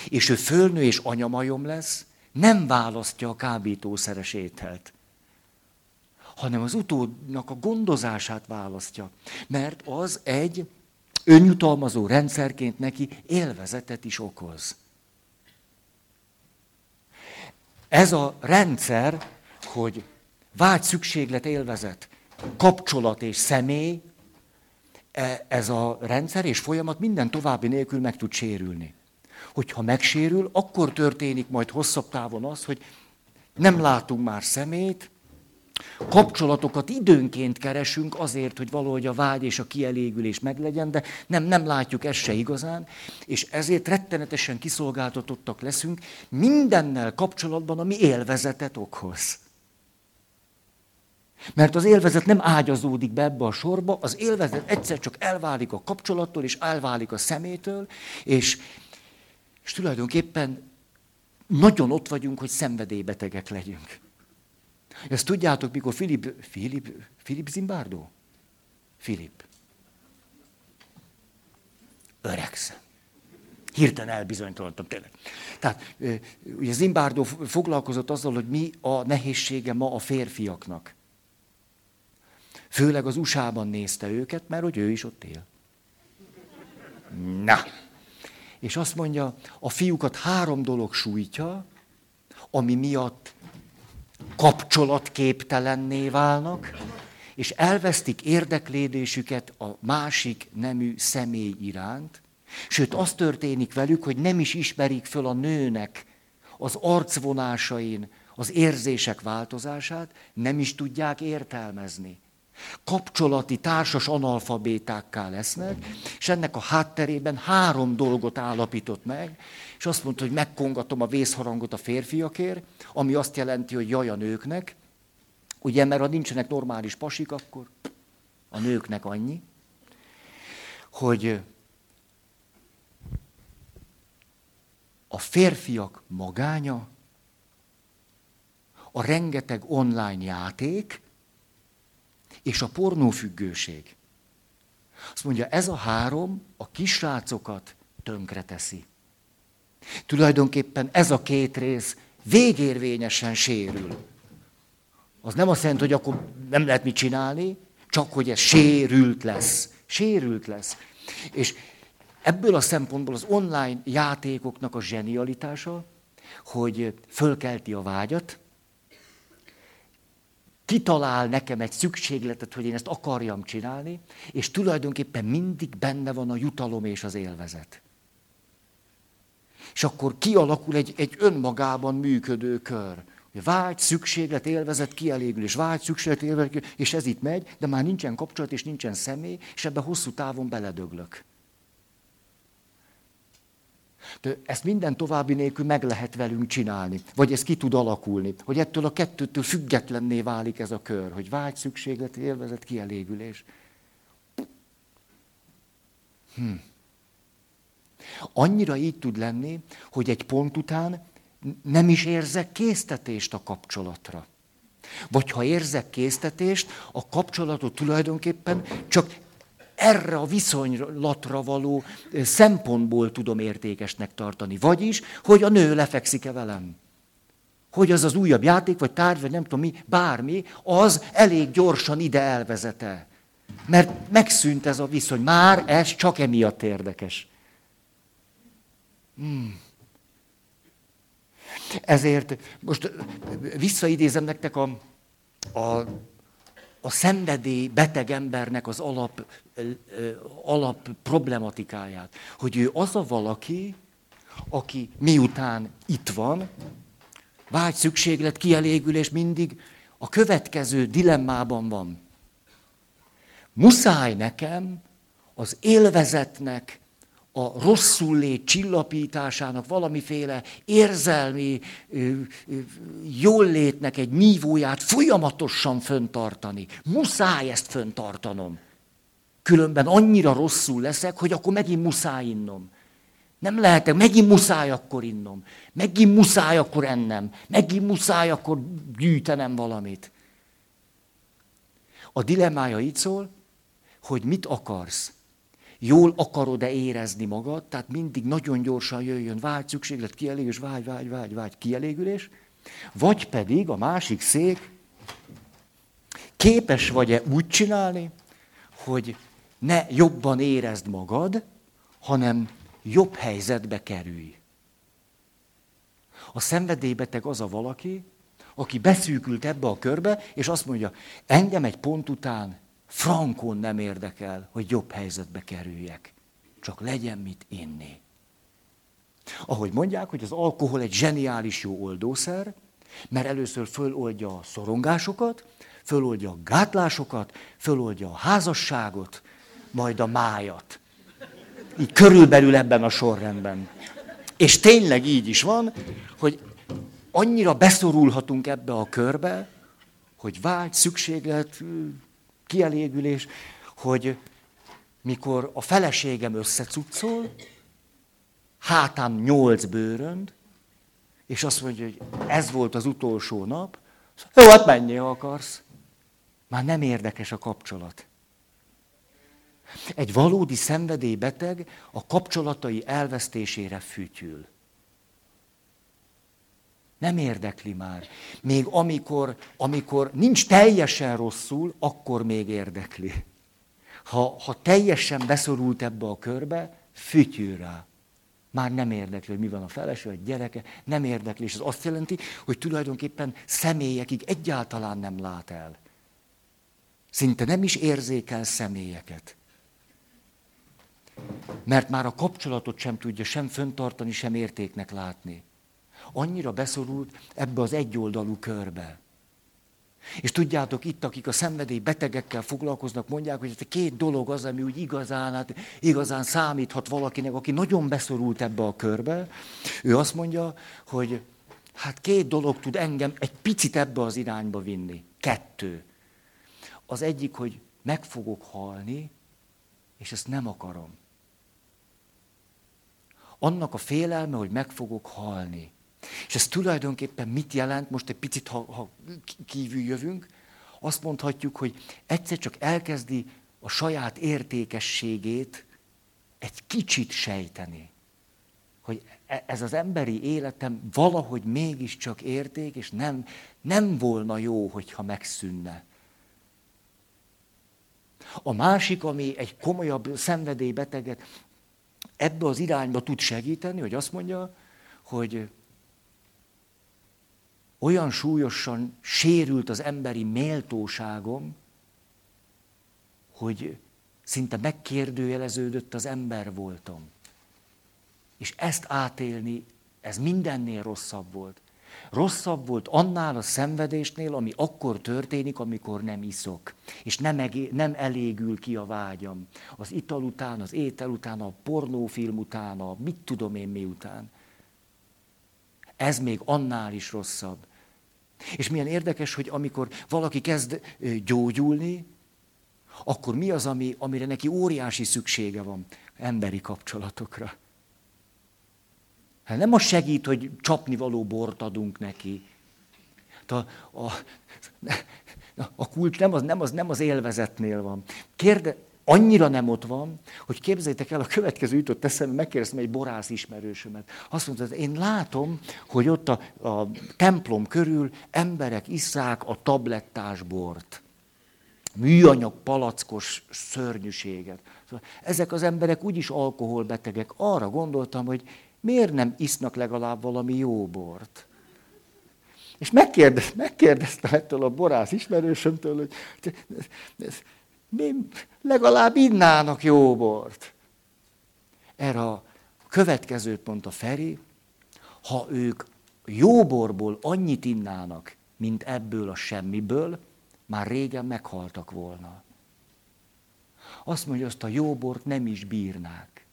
és ő fölnő és anyamajom lesz, nem választja a kábítószeres ételt, hanem az utódnak a gondozását választja. Mert az egy önjutalmazó rendszerként neki élvezetet is okoz. Ez a rendszer, hogy vágy, szükséglet, élvezet, kapcsolat és személy, e, ez a rendszer és folyamat minden további nélkül meg tud sérülni. Hogyha megsérül, akkor történik majd hosszabb távon az, hogy nem látunk már szemét, kapcsolatokat időnként keresünk azért, hogy valahogy a vágy és a kielégülés meglegyen, de nem, nem látjuk ezt se igazán, és ezért rettenetesen kiszolgáltatottak leszünk mindennel kapcsolatban, ami élvezetet okoz. Mert az élvezet nem ágyazódik be ebbe a sorba, az élvezet egyszer csak elválik a kapcsolattól, és elválik a szemétől, és, és tulajdonképpen nagyon ott vagyunk, hogy szenvedélybetegek legyünk. Ezt tudjátok, mikor Filip, Filip, Filip Zimbardo? Filip. Öregszem. Hirtelen elbizonytalanodtam tényleg. Tehát ugye Zimbardo foglalkozott azzal, hogy mi a nehézsége ma a férfiaknak. Főleg az USA-ban nézte őket, mert hogy ő is ott él. Na. És azt mondja, a fiúkat három dolog sújtja, ami miatt kapcsolatképtelenné válnak, és elvesztik érdeklődésüket a másik nemű személy iránt, sőt, az történik velük, hogy nem is ismerik föl a nőnek az arcvonásain az érzések változását, nem is tudják értelmezni kapcsolati társas analfabétákká lesznek, és ennek a hátterében három dolgot állapított meg, és azt mondta, hogy megkongatom a vészharangot a férfiakért, ami azt jelenti, hogy jaj a nőknek, ugye, mert ha nincsenek normális pasik, akkor a nőknek annyi, hogy a férfiak magánya, a rengeteg online játék, és a pornófüggőség. Azt mondja, ez a három a kisrácokat tönkreteszi. Tulajdonképpen ez a két rész végérvényesen sérül. Az nem azt jelenti, hogy akkor nem lehet mit csinálni, csak hogy ez sérült lesz. Sérült lesz. És ebből a szempontból az online játékoknak a zsenialitása, hogy fölkelti a vágyat, kitalál nekem egy szükségletet, hogy én ezt akarjam csinálni, és tulajdonképpen mindig benne van a jutalom és az élvezet. És akkor kialakul egy, egy önmagában működő kör. Vágy, szükséglet, élvezet, kielégülés, vágy, szükséglet, élvezet, és ez itt megy, de már nincsen kapcsolat, és nincsen személy, és ebbe hosszú távon beledöglök. De ezt minden további nélkül meg lehet velünk csinálni, vagy ez ki tud alakulni, hogy ettől a kettőtől függetlenné válik ez a kör, hogy vágy, szükséglet, élvezet, kielégülés. Hm. Annyira így tud lenni, hogy egy pont után nem is érzek késztetést a kapcsolatra. Vagy ha érzek késztetést, a kapcsolatot tulajdonképpen csak erre a viszonylatra való szempontból tudom értékesnek tartani. Vagyis, hogy a nő lefekszik-e velem. Hogy az az újabb játék, vagy tárgy, vagy nem tudom mi, bármi, az elég gyorsan ide elvezete. Mert megszűnt ez a viszony. Már ez csak emiatt érdekes. Hmm. Ezért most visszaidézem nektek a, a, a szenvedély beteg embernek az alap, alap problematikáját. Hogy ő az a valaki, aki miután itt van, vágy, szükséglet, kielégülés mindig a következő dilemmában van. Muszáj nekem az élvezetnek, a rosszul lét csillapításának valamiféle érzelmi jól létnek egy nívóját folyamatosan föntartani. Muszáj ezt föntartanom. Különben annyira rosszul leszek, hogy akkor megint muszáj innom. Nem lehetek, megint muszáj akkor innom. Megint muszáj akkor ennem. Megint muszáj akkor gyűjtenem valamit. A dilemmája így szól, hogy mit akarsz jól akarod-e érezni magad, tehát mindig nagyon gyorsan jöjjön vágy, szükséglet, kielégülés, vágy, vágy, vágy, vágy, kielégülés, vagy pedig a másik szék, képes vagy-e úgy csinálni, hogy ne jobban érezd magad, hanem jobb helyzetbe kerülj. A szenvedélybeteg az a valaki, aki beszűkült ebbe a körbe, és azt mondja, engem egy pont után frankon nem érdekel, hogy jobb helyzetbe kerüljek. Csak legyen mit inni. Ahogy mondják, hogy az alkohol egy zseniális jó oldószer, mert először föloldja a szorongásokat, föloldja a gátlásokat, föloldja a házasságot, majd a májat. Így körülbelül ebben a sorrendben. És tényleg így is van, hogy annyira beszorulhatunk ebbe a körbe, hogy vágy, szükséglet, kielégülés, hogy mikor a feleségem összecuccol, hátám nyolc bőrönd, és azt mondja, hogy ez volt az utolsó nap, jó, hát menjél, akarsz. Már nem érdekes a kapcsolat. Egy valódi szenvedélybeteg a kapcsolatai elvesztésére fütyül. Nem érdekli már. Még amikor, amikor nincs teljesen rosszul, akkor még érdekli. Ha, ha teljesen beszorult ebbe a körbe, fütyül rá. Már nem érdekli, hogy mi van a feleső, a gyereke, nem érdekli. És ez azt jelenti, hogy tulajdonképpen személyekig egyáltalán nem lát el. Szinte nem is érzékel személyeket. Mert már a kapcsolatot sem tudja sem föntartani, sem értéknek látni annyira beszorult ebbe az egyoldalú körbe. És tudjátok, itt, akik a szenvedély betegekkel foglalkoznak, mondják, hogy ez a két dolog az, ami úgy igazán, hát igazán számíthat valakinek, aki nagyon beszorult ebbe a körbe. Ő azt mondja, hogy hát két dolog tud engem egy picit ebbe az irányba vinni. Kettő. Az egyik, hogy meg fogok halni, és ezt nem akarom. Annak a félelme, hogy meg fogok halni. És ez tulajdonképpen mit jelent, most egy picit, ha, ha kívül jövünk, azt mondhatjuk, hogy egyszer csak elkezdi a saját értékességét egy kicsit sejteni. Hogy e, ez az emberi életem valahogy mégiscsak érték, és nem, nem volna jó, hogyha megszűnne. A másik, ami egy komolyabb szenvedélybeteget ebbe az irányba tud segíteni, hogy azt mondja, hogy olyan súlyosan sérült az emberi méltóságom, hogy szinte megkérdőjeleződött az ember voltam. És ezt átélni, ez mindennél rosszabb volt. Rosszabb volt annál a szenvedésnél, ami akkor történik, amikor nem iszok, és nem, egé- nem elégül ki a vágyam. Az ital után, az étel után, a pornófilm után, a mit tudom én mi után. Ez még annál is rosszabb. És milyen érdekes, hogy amikor valaki kezd gyógyulni, akkor mi az, ami, amire neki óriási szüksége van? Emberi kapcsolatokra. Hát nem az segít, hogy csapni való bort adunk neki. A, a, a kulcs nem az, nem, az, nem az élvezetnél van. Kérde, annyira nem ott van, hogy képzeljétek el, a következő jutott eszembe, megkérdeztem egy borász ismerősömet. Azt mondta, én látom, hogy ott a, a templom körül emberek isszák a tablettás bort. Műanyag palackos szörnyűséget. Szóval ezek az emberek úgyis alkoholbetegek. Arra gondoltam, hogy miért nem isznak legalább valami jó bort. És megkérdez, megkérdeztem ettől a borász ismerősömtől, hogy legalább innának jó bort. Erre a következőt mondta Feri, ha ők jó borból annyit innának, mint ebből a semmiből, már régen meghaltak volna. Azt mondja, azt a jó bort nem is bírnák.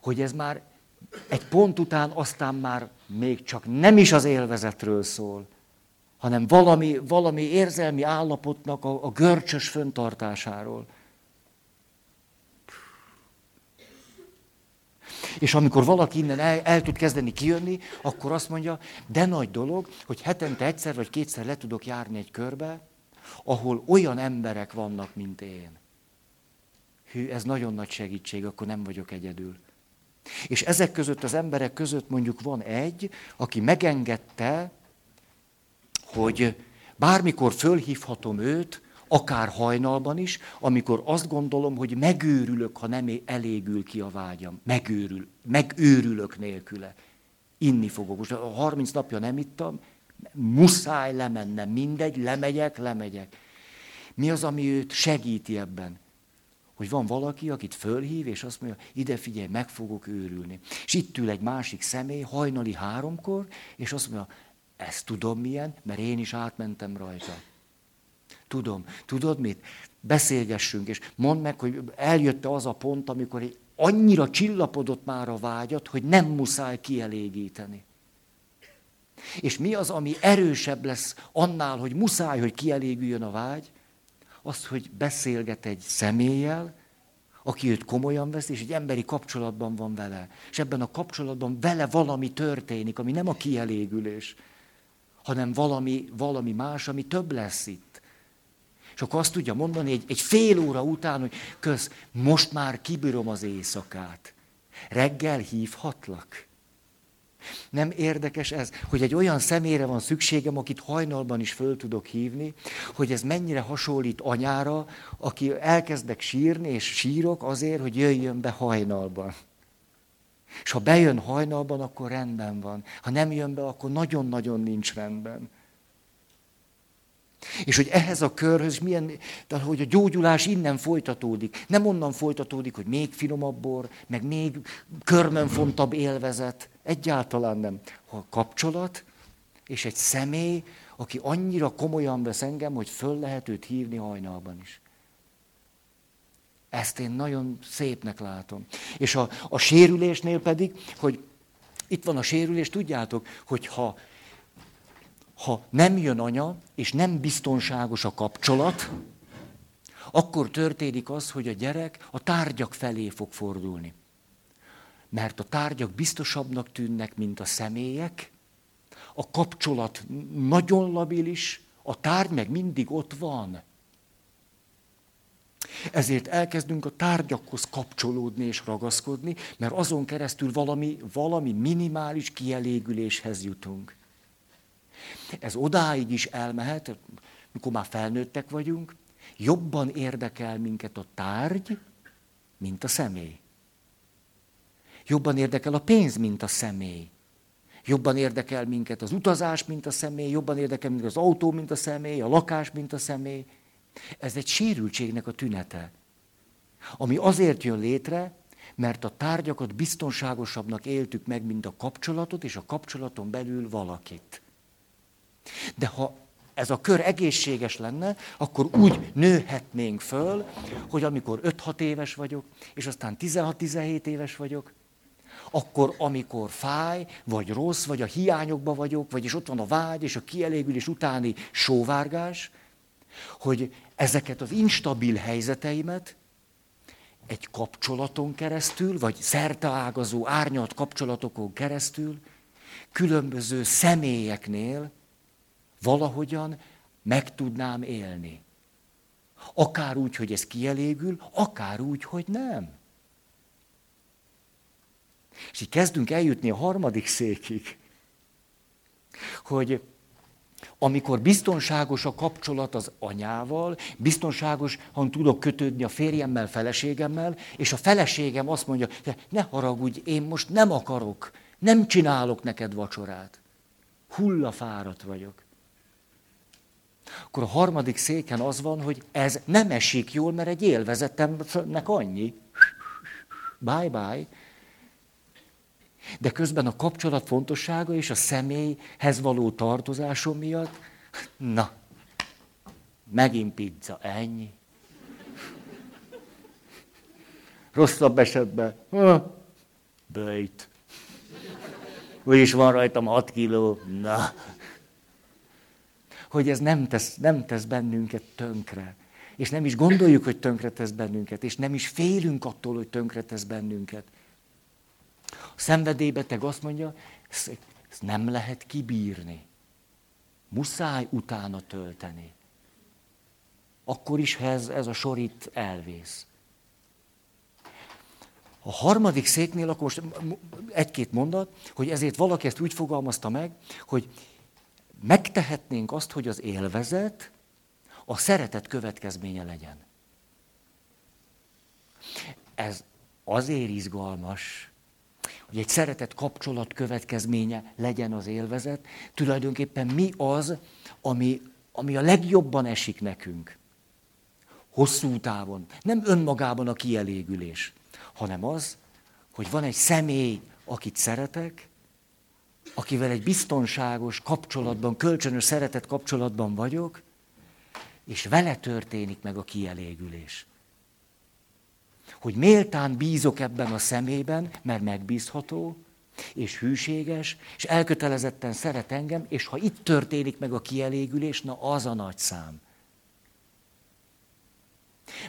Hogy ez már egy pont után aztán már még csak nem is az élvezetről szól, hanem valami, valami érzelmi állapotnak a, a görcsös föntartásáról. És amikor valaki innen el, el tud kezdeni kijönni, akkor azt mondja, de nagy dolog, hogy hetente egyszer vagy kétszer le tudok járni egy körbe, ahol olyan emberek vannak, mint én. Hű, ez nagyon nagy segítség, akkor nem vagyok egyedül. És ezek között az emberek között mondjuk van egy, aki megengedte, hogy bármikor fölhívhatom őt, akár hajnalban is, amikor azt gondolom, hogy megőrülök, ha nem elégül ki a vágyam. Megőrül, megőrülök nélküle. Inni fogok. Most a 30 napja nem ittam, muszáj lemennem, mindegy, lemegyek, lemegyek. Mi az, ami őt segíti ebben? Hogy van valaki, akit fölhív, és azt mondja, ide figyelj, meg fogok őrülni. És itt ül egy másik személy, hajnali háromkor, és azt mondja, ezt tudom milyen, mert én is átmentem rajta. Tudom. Tudod mit? Beszélgessünk, és mondd meg, hogy eljött az a pont, amikor annyira csillapodott már a vágyat, hogy nem muszáj kielégíteni. És mi az, ami erősebb lesz annál, hogy muszáj, hogy kielégüljön a vágy? Az, hogy beszélget egy személlyel, aki őt komolyan vesz, és egy emberi kapcsolatban van vele. És ebben a kapcsolatban vele valami történik, ami nem a kielégülés, hanem valami, valami más, ami több lesz itt. És akkor azt tudja mondani egy, egy fél óra után, hogy köz, most már kibírom az éjszakát. Reggel hívhatlak. Nem érdekes ez, hogy egy olyan személyre van szükségem, akit hajnalban is föl tudok hívni, hogy ez mennyire hasonlít anyára, aki elkezdek sírni, és sírok azért, hogy jöjjön be hajnalban. És ha bejön hajnalban, akkor rendben van. Ha nem jön be, akkor nagyon-nagyon nincs rendben. És hogy ehhez a körhöz milyen, tehát hogy a gyógyulás innen folytatódik. Nem onnan folytatódik, hogy még finomabb bor, meg még körmönfontabb élvezet. Egyáltalán nem. A kapcsolat, és egy személy, aki annyira komolyan vesz engem, hogy föl lehet őt hívni hajnalban is. Ezt én nagyon szépnek látom. És a, a sérülésnél pedig, hogy itt van a sérülés, tudjátok, hogy ha ha nem jön anya, és nem biztonságos a kapcsolat, akkor történik az, hogy a gyerek a tárgyak felé fog fordulni. Mert a tárgyak biztosabbnak tűnnek, mint a személyek, a kapcsolat nagyon labilis, a tárgy meg mindig ott van. Ezért elkezdünk a tárgyakhoz kapcsolódni és ragaszkodni, mert azon keresztül valami, valami minimális kielégüléshez jutunk. Ez odáig is elmehet, mikor már felnőttek vagyunk, jobban érdekel minket a tárgy, mint a személy. Jobban érdekel a pénz, mint a személy. Jobban érdekel minket az utazás, mint a személy, jobban érdekel minket az autó, mint a személy, a lakás, mint a személy. Ez egy sérültségnek a tünete, ami azért jön létre, mert a tárgyakat biztonságosabbnak éltük meg, mint a kapcsolatot, és a kapcsolaton belül valakit. De ha ez a kör egészséges lenne, akkor úgy nőhetnénk föl, hogy amikor 5-6 éves vagyok, és aztán 16-17 éves vagyok, akkor amikor fáj, vagy rossz, vagy a hiányokba vagyok, vagyis ott van a vágy és a kielégülés utáni sóvárgás, hogy ezeket az instabil helyzeteimet egy kapcsolaton keresztül, vagy szerteágazó árnyalt kapcsolatokon keresztül, különböző személyeknél valahogyan meg tudnám élni. Akár úgy, hogy ez kielégül, akár úgy, hogy nem. És így kezdünk eljutni a harmadik székig, hogy amikor biztonságos a kapcsolat az anyával, biztonságos, ha tudok kötődni a férjemmel, feleségemmel, és a feleségem azt mondja, ne haragudj, én most nem akarok, nem csinálok neked vacsorát. Hullafáradt vagyok. Akkor a harmadik széken az van, hogy ez nem esik jól, mert egy élvezetemnek annyi. Bye bye. De közben a kapcsolat fontossága és a személyhez való tartozásom miatt, na, megint pizza, ennyi. Rosszabb esetben, bőjt. Úgyis van rajtam 6 kiló, na. Hogy ez nem tesz, nem tesz bennünket tönkre. És nem is gondoljuk, hogy tönkre tesz bennünket, és nem is félünk attól, hogy tönkre tesz bennünket. Szenvedélybeteg azt mondja, ezt nem lehet kibírni. Muszáj utána tölteni. Akkor is, ha ez, ez a sor itt elvész. A harmadik széknél akkor most egy-két mondat, hogy ezért valaki ezt úgy fogalmazta meg, hogy megtehetnénk azt, hogy az élvezet a szeretet következménye legyen. Ez azért izgalmas, hogy egy szeretet kapcsolat következménye legyen az élvezet, tulajdonképpen mi az, ami, ami a legjobban esik nekünk. Hosszú távon. Nem önmagában a kielégülés, hanem az, hogy van egy személy, akit szeretek, akivel egy biztonságos kapcsolatban, kölcsönös szeretet kapcsolatban vagyok, és vele történik meg a kielégülés hogy méltán bízok ebben a szemében, mert megbízható, és hűséges, és elkötelezetten szeret engem, és ha itt történik meg a kielégülés, na az a nagy szám.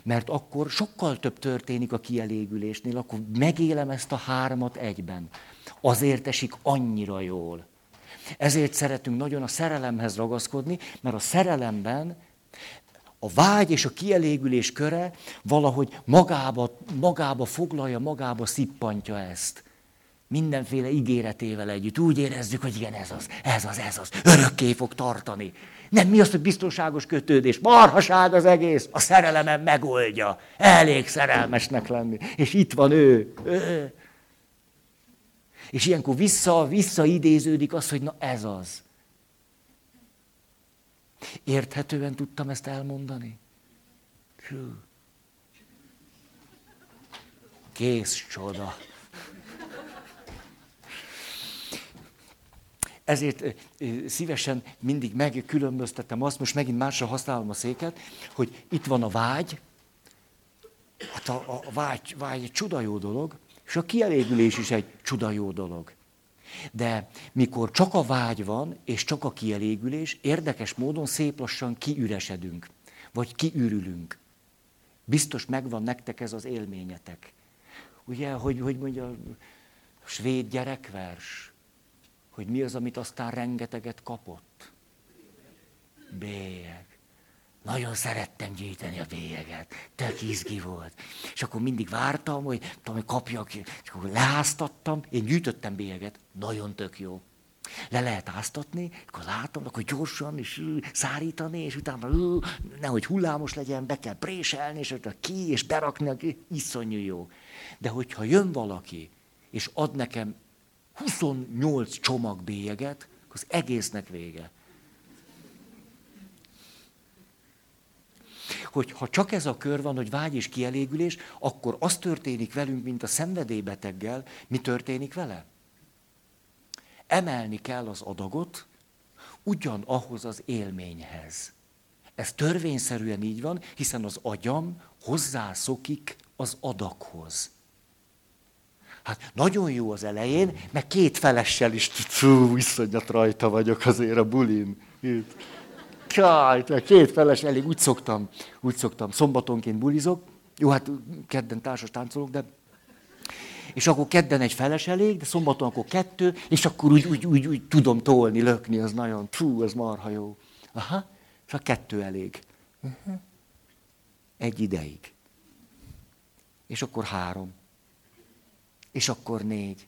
Mert akkor sokkal több történik a kielégülésnél, akkor megélem ezt a hármat egyben. Azért esik annyira jól. Ezért szeretünk nagyon a szerelemhez ragaszkodni, mert a szerelemben a vágy és a kielégülés köre valahogy magába, magába foglalja, magába szippantja ezt. Mindenféle ígéretével együtt. Úgy érezzük, hogy igen, ez az, ez az, ez az. Örökké fog tartani. Nem mi az, hogy biztonságos kötődés. Marhaság az egész. A szerelemen megoldja. Elég szerelmesnek lenni. És itt van ő. ő. És ilyenkor vissza, visszaidéződik az, hogy na ez az. Érthetően tudtam ezt elmondani? Hű. Kész csoda. Ezért szívesen mindig megkülönböztetem azt, most megint másra használom a széket, hogy itt van a vágy, hát a, a vágy, vágy egy csuda jó dolog, és a kielégülés is egy csuda jó dolog. De mikor csak a vágy van, és csak a kielégülés, érdekes módon szép lassan kiüresedünk, vagy kiürülünk. Biztos megvan nektek ez az élményetek. Ugye, hogy, hogy mondja a svéd gyerekvers, hogy mi az, amit aztán rengeteget kapott? Bélyeg. Nagyon szerettem gyűjteni a bélyeget, tök izgi volt. És akkor mindig vártam, hogy, tudom, hogy kapjak, és akkor leáztattam, én gyűjtöttem bélyeget, nagyon tök jó. Le lehet áztatni, akkor látom, akkor gyorsan és szárítani, és utána nehogy hullámos legyen, be kell préselni, és utána ki, és berakni, iszonyú jó. De hogyha jön valaki, és ad nekem 28 csomag bélyeget, akkor az egésznek vége. Hogy ha csak ez a kör van, hogy vágy és kielégülés, akkor az történik velünk, mint a szenvedélybeteggel. Mi történik vele? Emelni kell az adagot ugyan ahhoz az élményhez. Ez törvényszerűen így van, hiszen az agyam hozzászokik az adaghoz. Hát nagyon jó az elején, mert két felessel is, fú, iszonyat rajta vagyok azért a bulin. Itt. Kjaj, két feles elég, úgy szoktam, úgy szoktam. Szombatonként bulizok, jó, hát kedden társas táncolok, de... És akkor kedden egy feles elég, de szombaton akkor kettő, és akkor úgy, úgy, úgy, úgy tudom tolni, lökni, az nagyon, fú, az marha jó. Aha, és a kettő elég. Uh-huh. Egy ideig. És akkor három. És akkor négy.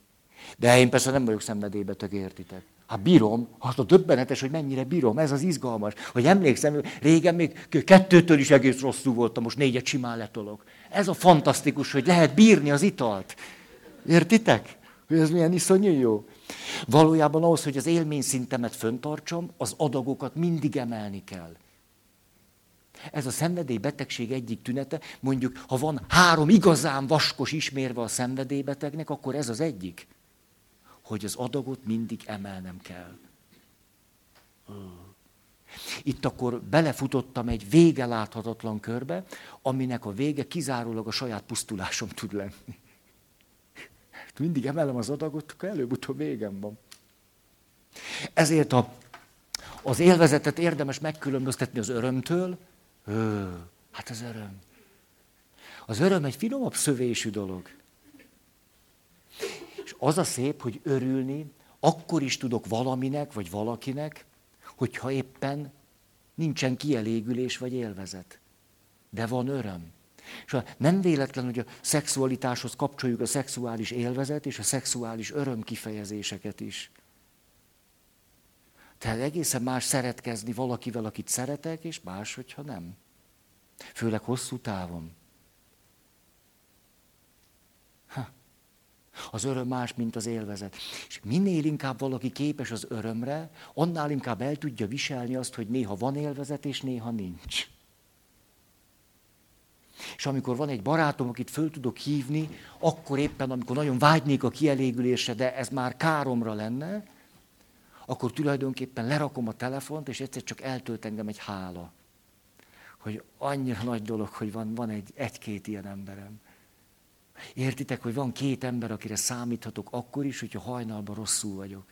De én persze nem vagyok szenvedélybeteg, értitek. Hát bírom, hát a döbbenetes, hogy mennyire bírom, ez az izgalmas. Hogy emlékszem, régen még kettőtől is egész rosszul voltam, most négyet simán letolok. Ez a fantasztikus, hogy lehet bírni az italt. Értitek? Hogy ez milyen iszonyú jó. Valójában ahhoz, hogy az élményszintemet föntartsam, az adagokat mindig emelni kell. Ez a szenvedélybetegség egyik tünete, mondjuk, ha van három igazán vaskos ismérve a szenvedélybetegnek, akkor ez az egyik hogy az adagot mindig emelnem kell. Itt akkor belefutottam egy vége láthatatlan körbe, aminek a vége kizárólag a saját pusztulásom tud lenni. Mindig emelem az adagot, akkor előbb-utóbb végem van. Ezért a, az élvezetet érdemes megkülönböztetni az örömtől. Ö, hát az öröm. Az öröm egy finomabb szövésű dolog. Az a szép, hogy örülni, akkor is tudok valaminek, vagy valakinek, hogyha éppen nincsen kielégülés vagy élvezet. De van öröm. És nem véletlen, hogy a szexualitáshoz kapcsoljuk a szexuális élvezet és a szexuális öröm kifejezéseket is. Tehát egészen más szeretkezni valakivel, akit szeretek, és más, hogyha nem. Főleg hosszú távon. Az öröm más, mint az élvezet. És minél inkább valaki képes az örömre, annál inkább el tudja viselni azt, hogy néha van élvezet, és néha nincs. És amikor van egy barátom, akit föl tudok hívni, akkor éppen, amikor nagyon vágynék a kielégülésre, de ez már káromra lenne, akkor tulajdonképpen lerakom a telefont, és egyszer csak eltölt engem egy hála. Hogy annyira nagy dolog, hogy van, van egy, egy-két ilyen emberem. Értitek, hogy van két ember, akire számíthatok akkor is, hogyha hajnalban rosszul vagyok.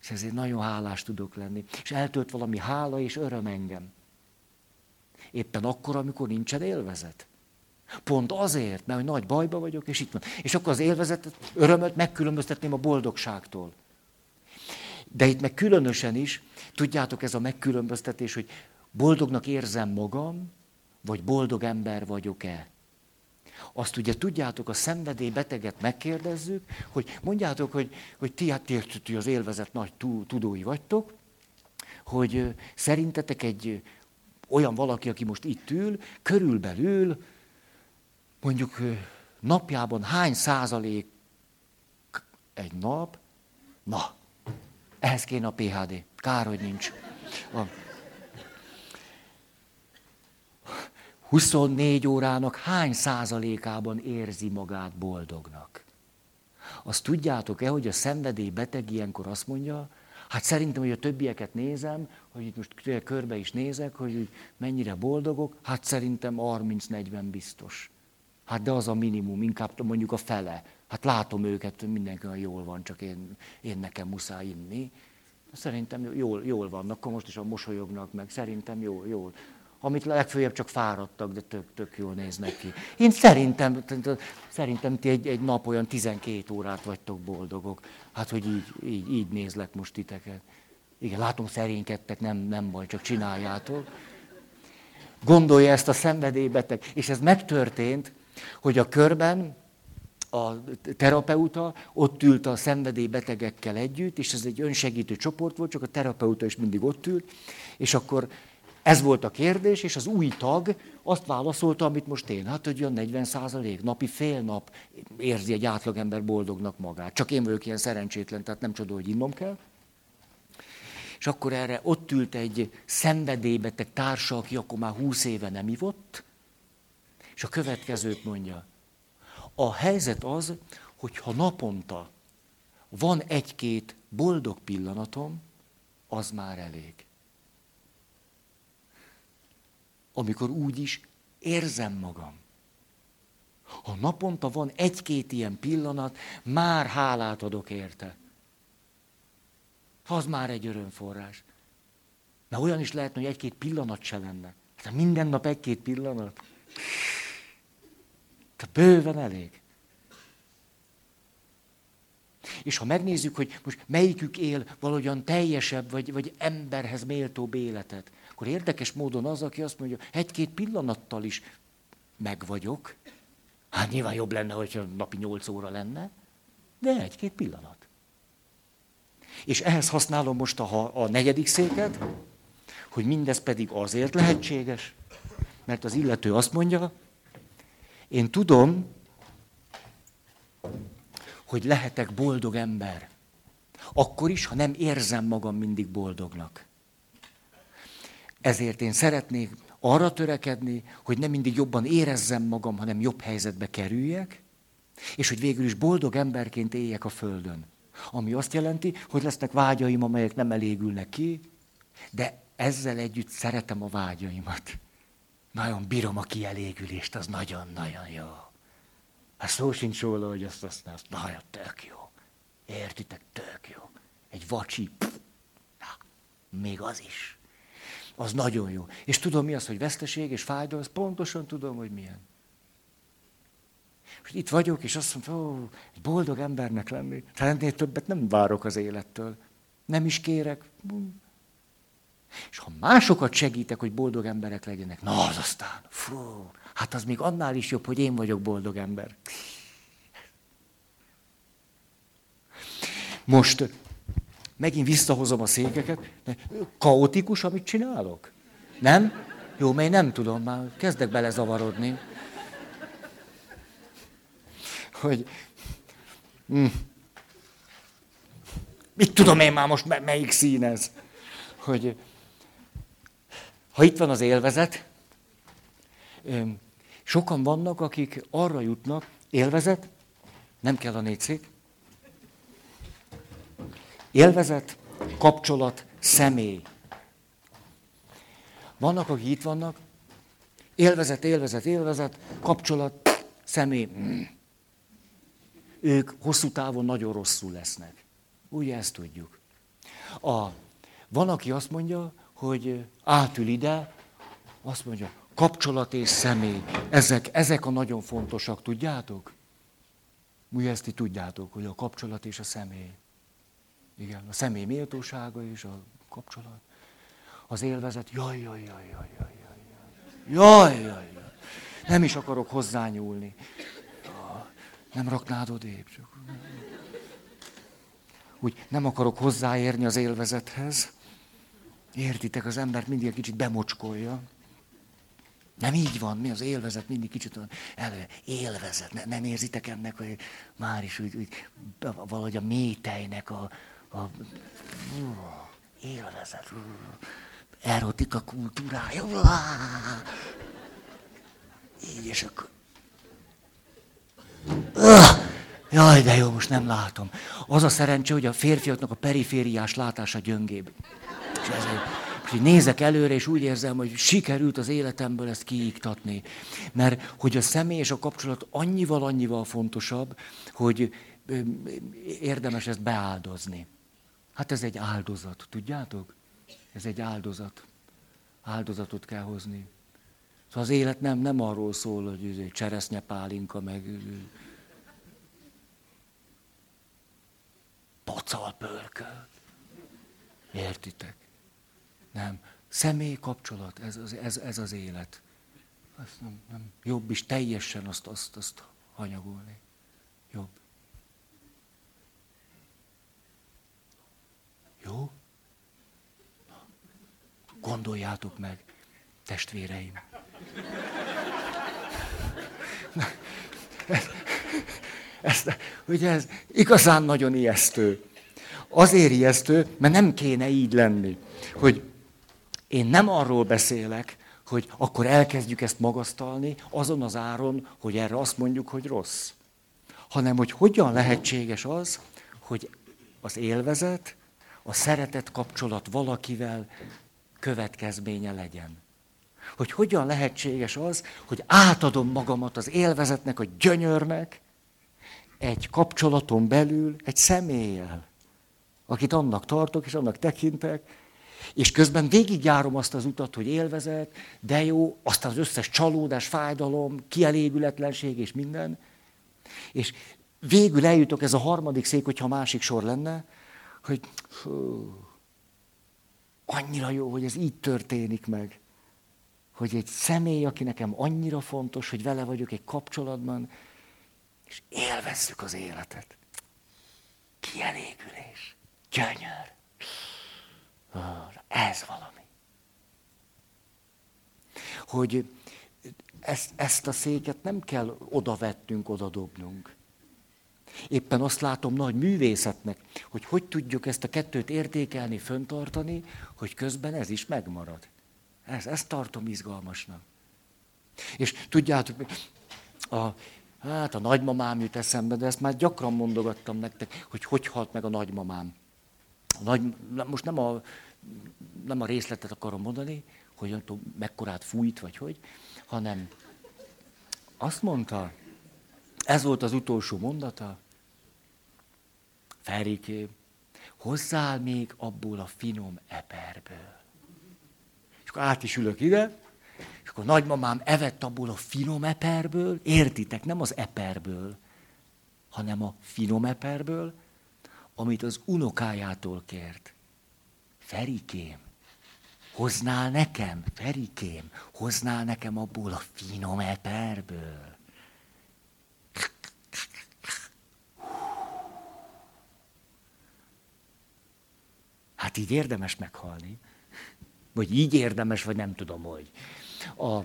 És ezért nagyon hálás tudok lenni. És eltölt valami hála és öröm engem. Éppen akkor, amikor nincsen élvezet. Pont azért, mert hogy nagy bajba vagyok, és itt van. És akkor az élvezetet, örömöt megkülönböztetném a boldogságtól. De itt meg különösen is, tudjátok, ez a megkülönböztetés, hogy boldognak érzem magam, vagy boldog ember vagyok-e. Azt ugye tudjátok, a szenvedélybeteget megkérdezzük, hogy mondjátok, hogy, hogy ti, hát ti az élvezet nagy tudói vagytok, hogy szerintetek egy olyan valaki, aki most itt ül, körülbelül mondjuk napjában hány százalék egy nap, na, ehhez kéne a PHD. Kár, hogy nincs. A 24 órának hány százalékában érzi magát boldognak? Azt tudjátok-e, hogy a szenvedély beteg ilyenkor azt mondja, hát szerintem, hogy a többieket nézem, hogy itt most körbe is nézek, hogy mennyire boldogok, hát szerintem 30-40 biztos. Hát de az a minimum, inkább mondjuk a fele. Hát látom őket, mindenki olyan jól van, csak én, én nekem muszáj inni. Szerintem jól, jól vannak, akkor most is a mosolyognak meg, szerintem jól, jól amit legfőjebb csak fáradtak, de tök, tök jól néznek ki. Én szerintem, szerintem ti egy, egy nap olyan 12 órát vagytok boldogok. Hát, hogy így, így, így nézlek most titeket. Igen, látom szerénykedtek, nem, nem baj, csak csináljátok. Gondolja ezt a szenvedélybeteg. És ez megtörtént, hogy a körben a terapeuta ott ült a szenvedélybetegekkel együtt, és ez egy önsegítő csoport volt, csak a terapeuta is mindig ott ült, és akkor ez volt a kérdés, és az új tag azt válaszolta, amit most én. Hát, hogy jön 40 százalék, napi fél nap érzi egy átlagember boldognak magát. Csak én vagyok ilyen szerencsétlen, tehát nem csoda, hogy innom kell. És akkor erre ott ült egy szenvedélybeteg társa, aki akkor már 20 éve nem ivott, és a következőt mondja. A helyzet az, hogy ha naponta van egy-két boldog pillanatom, az már elég amikor úgy is érzem magam. Ha naponta van egy-két ilyen pillanat, már hálát adok érte. Az már egy örömforrás. Na olyan is lehetne, hogy egy-két pillanat se lenne. Hát minden nap egy-két pillanat. Tehát bőven elég. És ha megnézzük, hogy most melyikük él valahogyan teljesebb, vagy, vagy emberhez méltóbb életet, akkor érdekes módon az, aki azt mondja, egy-két pillanattal is meg vagyok. Hát nyilván jobb lenne, hogyha napi nyolc óra lenne, de egy-két pillanat. És ehhez használom most a, a negyedik széket, hogy mindez pedig azért lehetséges, mert az illető azt mondja, én tudom, hogy lehetek boldog ember. Akkor is, ha nem érzem magam mindig boldognak. Ezért én szeretnék arra törekedni, hogy nem mindig jobban érezzem magam, hanem jobb helyzetbe kerüljek, és hogy végül is boldog emberként éljek a Földön. Ami azt jelenti, hogy lesznek vágyaim, amelyek nem elégülnek ki, de ezzel együtt szeretem a vágyaimat. Nagyon bírom a kielégülést, az nagyon-nagyon jó. Hát szó sincs róla, hogy azt azt, azt nagyon tök jó. Értitek, tök jó. Egy vacsi, pff, na, még az is. Az nagyon jó. És tudom mi az, hogy veszteség és fájdalom, pontosan tudom, hogy milyen. És itt vagyok, és azt mondom, ó, egy boldog embernek lenni. Hát ennél többet nem várok az élettől. Nem is kérek. És ha másokat segítek, hogy boldog emberek legyenek, na az aztán, fú, hát az még annál is jobb, hogy én vagyok boldog ember. Most megint visszahozom a székeket. Kaotikus, amit csinálok? Nem? Jó, mert nem tudom, már kezdek belezavarodni hogy hm, mit tudom én már most, melyik szín ez? Hogy ha itt van az élvezet, sokan vannak, akik arra jutnak, élvezet, nem kell a négy szék, élvezet, kapcsolat, személy. Vannak, akik itt vannak, élvezet, élvezet, élvezet, kapcsolat, személy. Hm ők hosszú távon nagyon rosszul lesznek. Ugye ezt tudjuk. A, van, aki azt mondja, hogy átül ide, azt mondja, kapcsolat és személy, ezek, ezek a nagyon fontosak, tudjátok? Ugye ezt így tudjátok, hogy a kapcsolat és a személy. Igen, a személy méltósága és a kapcsolat. Az élvezet, jaj, jaj, jaj, jaj, jaj, jaj, jaj, jaj, jaj. Nem is akarok hozzányúlni. Nem raknád odébb? Csak... Úgy nem akarok hozzáérni az élvezethez. Értitek, az embert mindig egy kicsit bemocskolja. Nem így van, mi az élvezet mindig kicsit olyan elő, élvezet. Ne, nem érzitek ennek, hogy már is úgy, úgy valahogy a métejnek a, a élvezet, erotika kultúrája. Így, és akkor Jaj, de jó, most nem látom. Az a szerencse, hogy a férfiaknak a perifériás látása gyöngébb. És ezért, és így nézek előre, és úgy érzem, hogy sikerült az életemből ezt kiiktatni. Mert hogy a személy és a kapcsolat annyival, annyival fontosabb, hogy érdemes ezt beáldozni. Hát ez egy áldozat, tudjátok? Ez egy áldozat. Áldozatot kell hozni. Szóval az élet nem, nem arról szól, hogy cseresznye pálinka, meg pacal pörköl. Értitek? Nem. Személy kapcsolat, ez, ez, ez az élet. Azt nem, nem. Jobb is teljesen azt, azt, azt hanyagolni. Jobb. Jó? Gondoljátok meg, testvéreim. Ezt, ugye ez igazán nagyon ijesztő. Azért ijesztő, mert nem kéne így lenni. Hogy én nem arról beszélek, hogy akkor elkezdjük ezt magasztalni azon az áron, hogy erre azt mondjuk, hogy rossz. Hanem, hogy hogyan lehetséges az, hogy az élvezet, a szeretet kapcsolat valakivel következménye legyen hogy hogyan lehetséges az, hogy átadom magamat az élvezetnek, a gyönyörnek, egy kapcsolaton belül egy személlyel, akit annak tartok és annak tekintek, És közben végigjárom azt az utat, hogy élvezet, de jó, aztán az összes csalódás, fájdalom, kielégületlenség és minden. És végül eljutok ez a harmadik szék, hogyha másik sor lenne, hogy hú, annyira jó, hogy ez így történik meg. Hogy egy személy, aki nekem annyira fontos, hogy vele vagyok egy kapcsolatban, és élvezzük az életet. Kielégülés, gyönyör. Ez valami. Hogy ezt, ezt a széket nem kell odavettünk, odadobnunk. Éppen azt látom nagy művészetnek, hogy hogy tudjuk ezt a kettőt értékelni, föntartani, hogy közben ez is megmarad. Ez, ezt tartom izgalmasnak. És tudjátok, a, hát a nagymamám jut eszembe, de ezt már gyakran mondogattam nektek, hogy hogy halt meg a nagymamám. A nagy, most nem a, nem a részletet akarom mondani, hogy nem tudom, mekkorát fújt, vagy hogy, hanem azt mondta, ez volt az utolsó mondata, Feriké, hozzál még abból a finom eperből. És akkor át is ülök ide, és akkor nagymamám evett abból a finom eperből, értitek, nem az eperből, hanem a finom eperből, amit az unokájától kért. Ferikém, hoznál nekem, Ferikém, hoznál nekem abból a finom eperből. Hát így érdemes meghalni. Vagy így érdemes, vagy nem tudom, hogy. A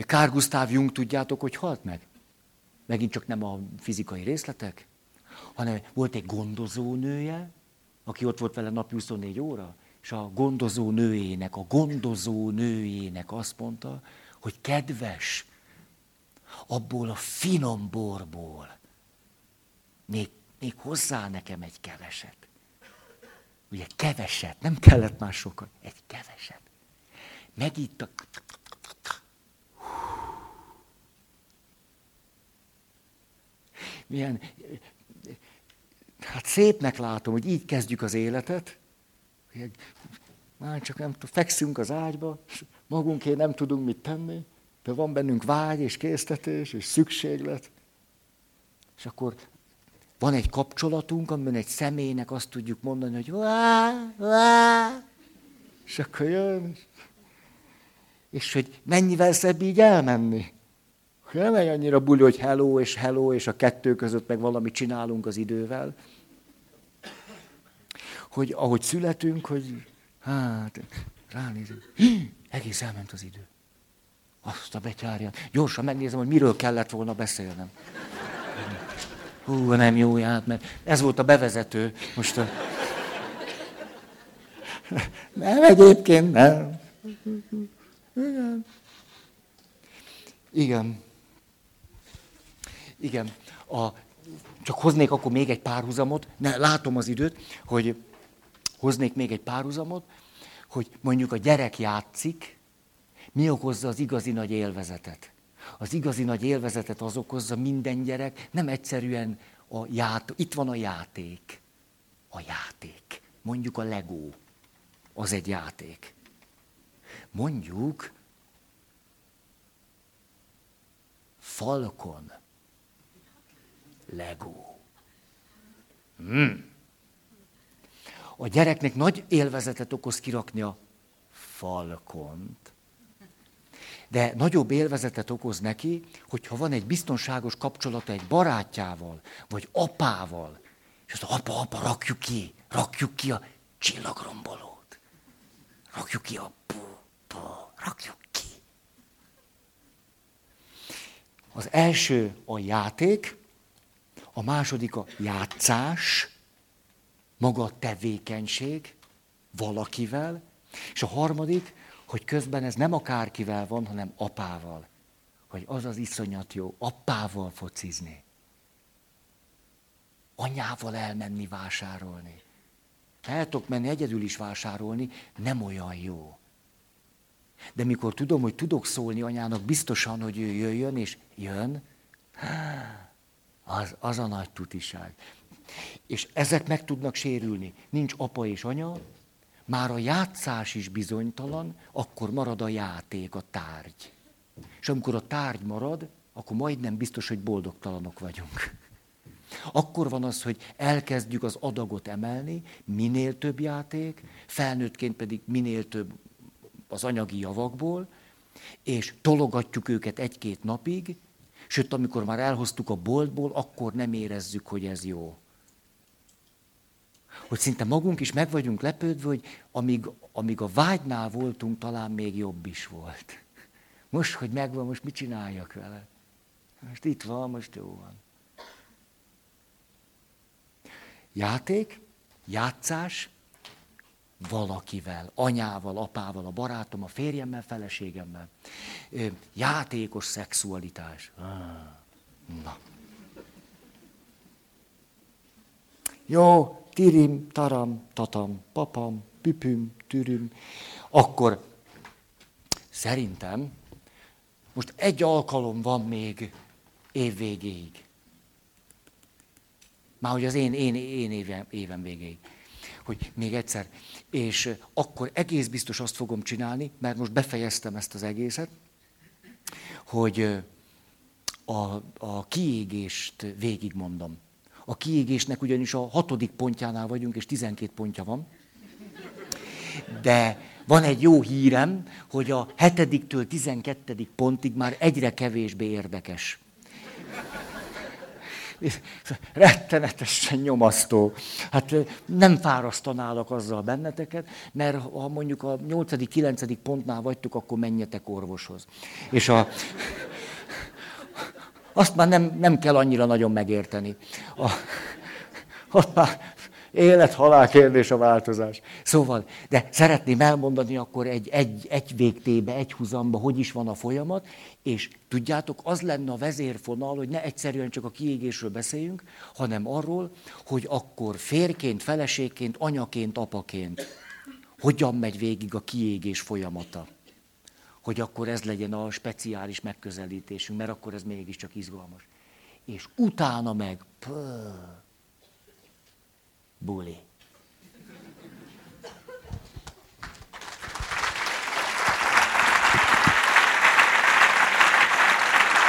Kár Gustav Jung, tudjátok, hogy halt meg? Megint csak nem a fizikai részletek, hanem volt egy gondozó nője, aki ott volt vele napi 24 óra, és a gondozó nőjének, a gondozó nőjének azt mondta, hogy kedves, abból a finom borból még, még hozzá nekem egy keveset. Ugye keveset, nem kellett már sokat, egy keveset. Megitta. Milyen, hát szépnek látom, hogy így kezdjük az életet, már csak nem tudom, fekszünk az ágyba, magunkért nem tudunk mit tenni, de van bennünk vágy és késztetés és szükséglet. És akkor van egy kapcsolatunk, amiben egy személynek azt tudjuk mondani, hogy vá, vá, és akkor jön, és hogy mennyivel szebb így elmenni. Nem egy annyira buli, hogy hello és hello, és a kettő között meg valamit csinálunk az idővel. Hogy ahogy születünk, hogy hát ránézünk, egész elment az idő. Azt a betyárját. Gyorsan megnézem, hogy miről kellett volna beszélnem. Hú, nem jó ját, mert ez volt a bevezető. Most a... Nem, egyébként nem. Igen. Igen. Igen. A, csak hoznék akkor még egy párhuzamot. Ne, látom az időt, hogy hoznék még egy párhuzamot, hogy mondjuk a gyerek játszik, mi okozza az igazi nagy élvezetet. Az igazi nagy élvezetet az okozza minden gyerek, nem egyszerűen a játék. Itt van a játék. A játék. Mondjuk a Lego. Az egy játék. Mondjuk Falkon. Lego. Hmm. A gyereknek nagy élvezetet okoz kirakni a falkont, de nagyobb élvezetet okoz neki, hogyha van egy biztonságos kapcsolata egy barátjával, vagy apával, és azt apa, apa, rakjuk ki, rakjuk ki a csillagrombolót. Rakjuk ki a pu, pu, rakjuk ki. Az első a játék, a második a játszás, maga a tevékenység valakivel, és a harmadik hogy közben ez nem akárkivel van, hanem apával. Hogy az az iszonyat jó, apával focizni. Anyával elmenni vásárolni. El tudok menni egyedül is vásárolni, nem olyan jó. De mikor tudom, hogy tudok szólni anyának biztosan, hogy ő jöjjön, és jön, az, az a nagy tutiság. És ezek meg tudnak sérülni. Nincs apa és anya, már a játszás is bizonytalan, akkor marad a játék, a tárgy. És amikor a tárgy marad, akkor majdnem biztos, hogy boldogtalanok vagyunk. Akkor van az, hogy elkezdjük az adagot emelni, minél több játék, felnőttként pedig minél több az anyagi javakból, és tologatjuk őket egy-két napig, sőt, amikor már elhoztuk a boltból, akkor nem érezzük, hogy ez jó. Hogy szinte magunk is meg vagyunk lepődve, hogy amíg, amíg a vágynál voltunk, talán még jobb is volt. Most, hogy megvan, most mit csináljak vele? Most itt van, most jó van. Játék, játszás, valakivel, anyával, apával, a barátom, a férjemmel, feleségemmel. Játékos szexualitás. Ah, na. Jó, tirim, taram, tatam, papam, püpüm, türüm. Akkor szerintem most egy alkalom van még évvégéig. Már hogy az én, én, én évem, évem végéig. Hogy még egyszer. És akkor egész biztos azt fogom csinálni, mert most befejeztem ezt az egészet, hogy a, a kiégést végigmondom. A kiégésnek ugyanis a hatodik pontjánál vagyunk, és tizenkét pontja van. De van egy jó hírem, hogy a hetediktől tizenkettedik pontig már egyre kevésbé érdekes. Rettenetesen nyomasztó. Hát nem fárasztanálak azzal benneteket, mert ha mondjuk a 8.-9. pontnál vagytok, akkor menjetek orvoshoz. És a, azt már nem, nem kell annyira nagyon megérteni. A, ott már Élet-halál kérdés a változás. Szóval, de szeretném elmondani akkor egy, egy, egy végtébe, egy húzamba, hogy is van a folyamat, és tudjátok, az lenne a vezérfonal, hogy ne egyszerűen csak a kiégésről beszéljünk, hanem arról, hogy akkor férként, feleségként, anyaként, apaként hogyan megy végig a kiégés folyamata. Hogy akkor ez legyen a speciális megközelítésünk, mert akkor ez mégiscsak izgalmas. És utána meg, pöh, bully.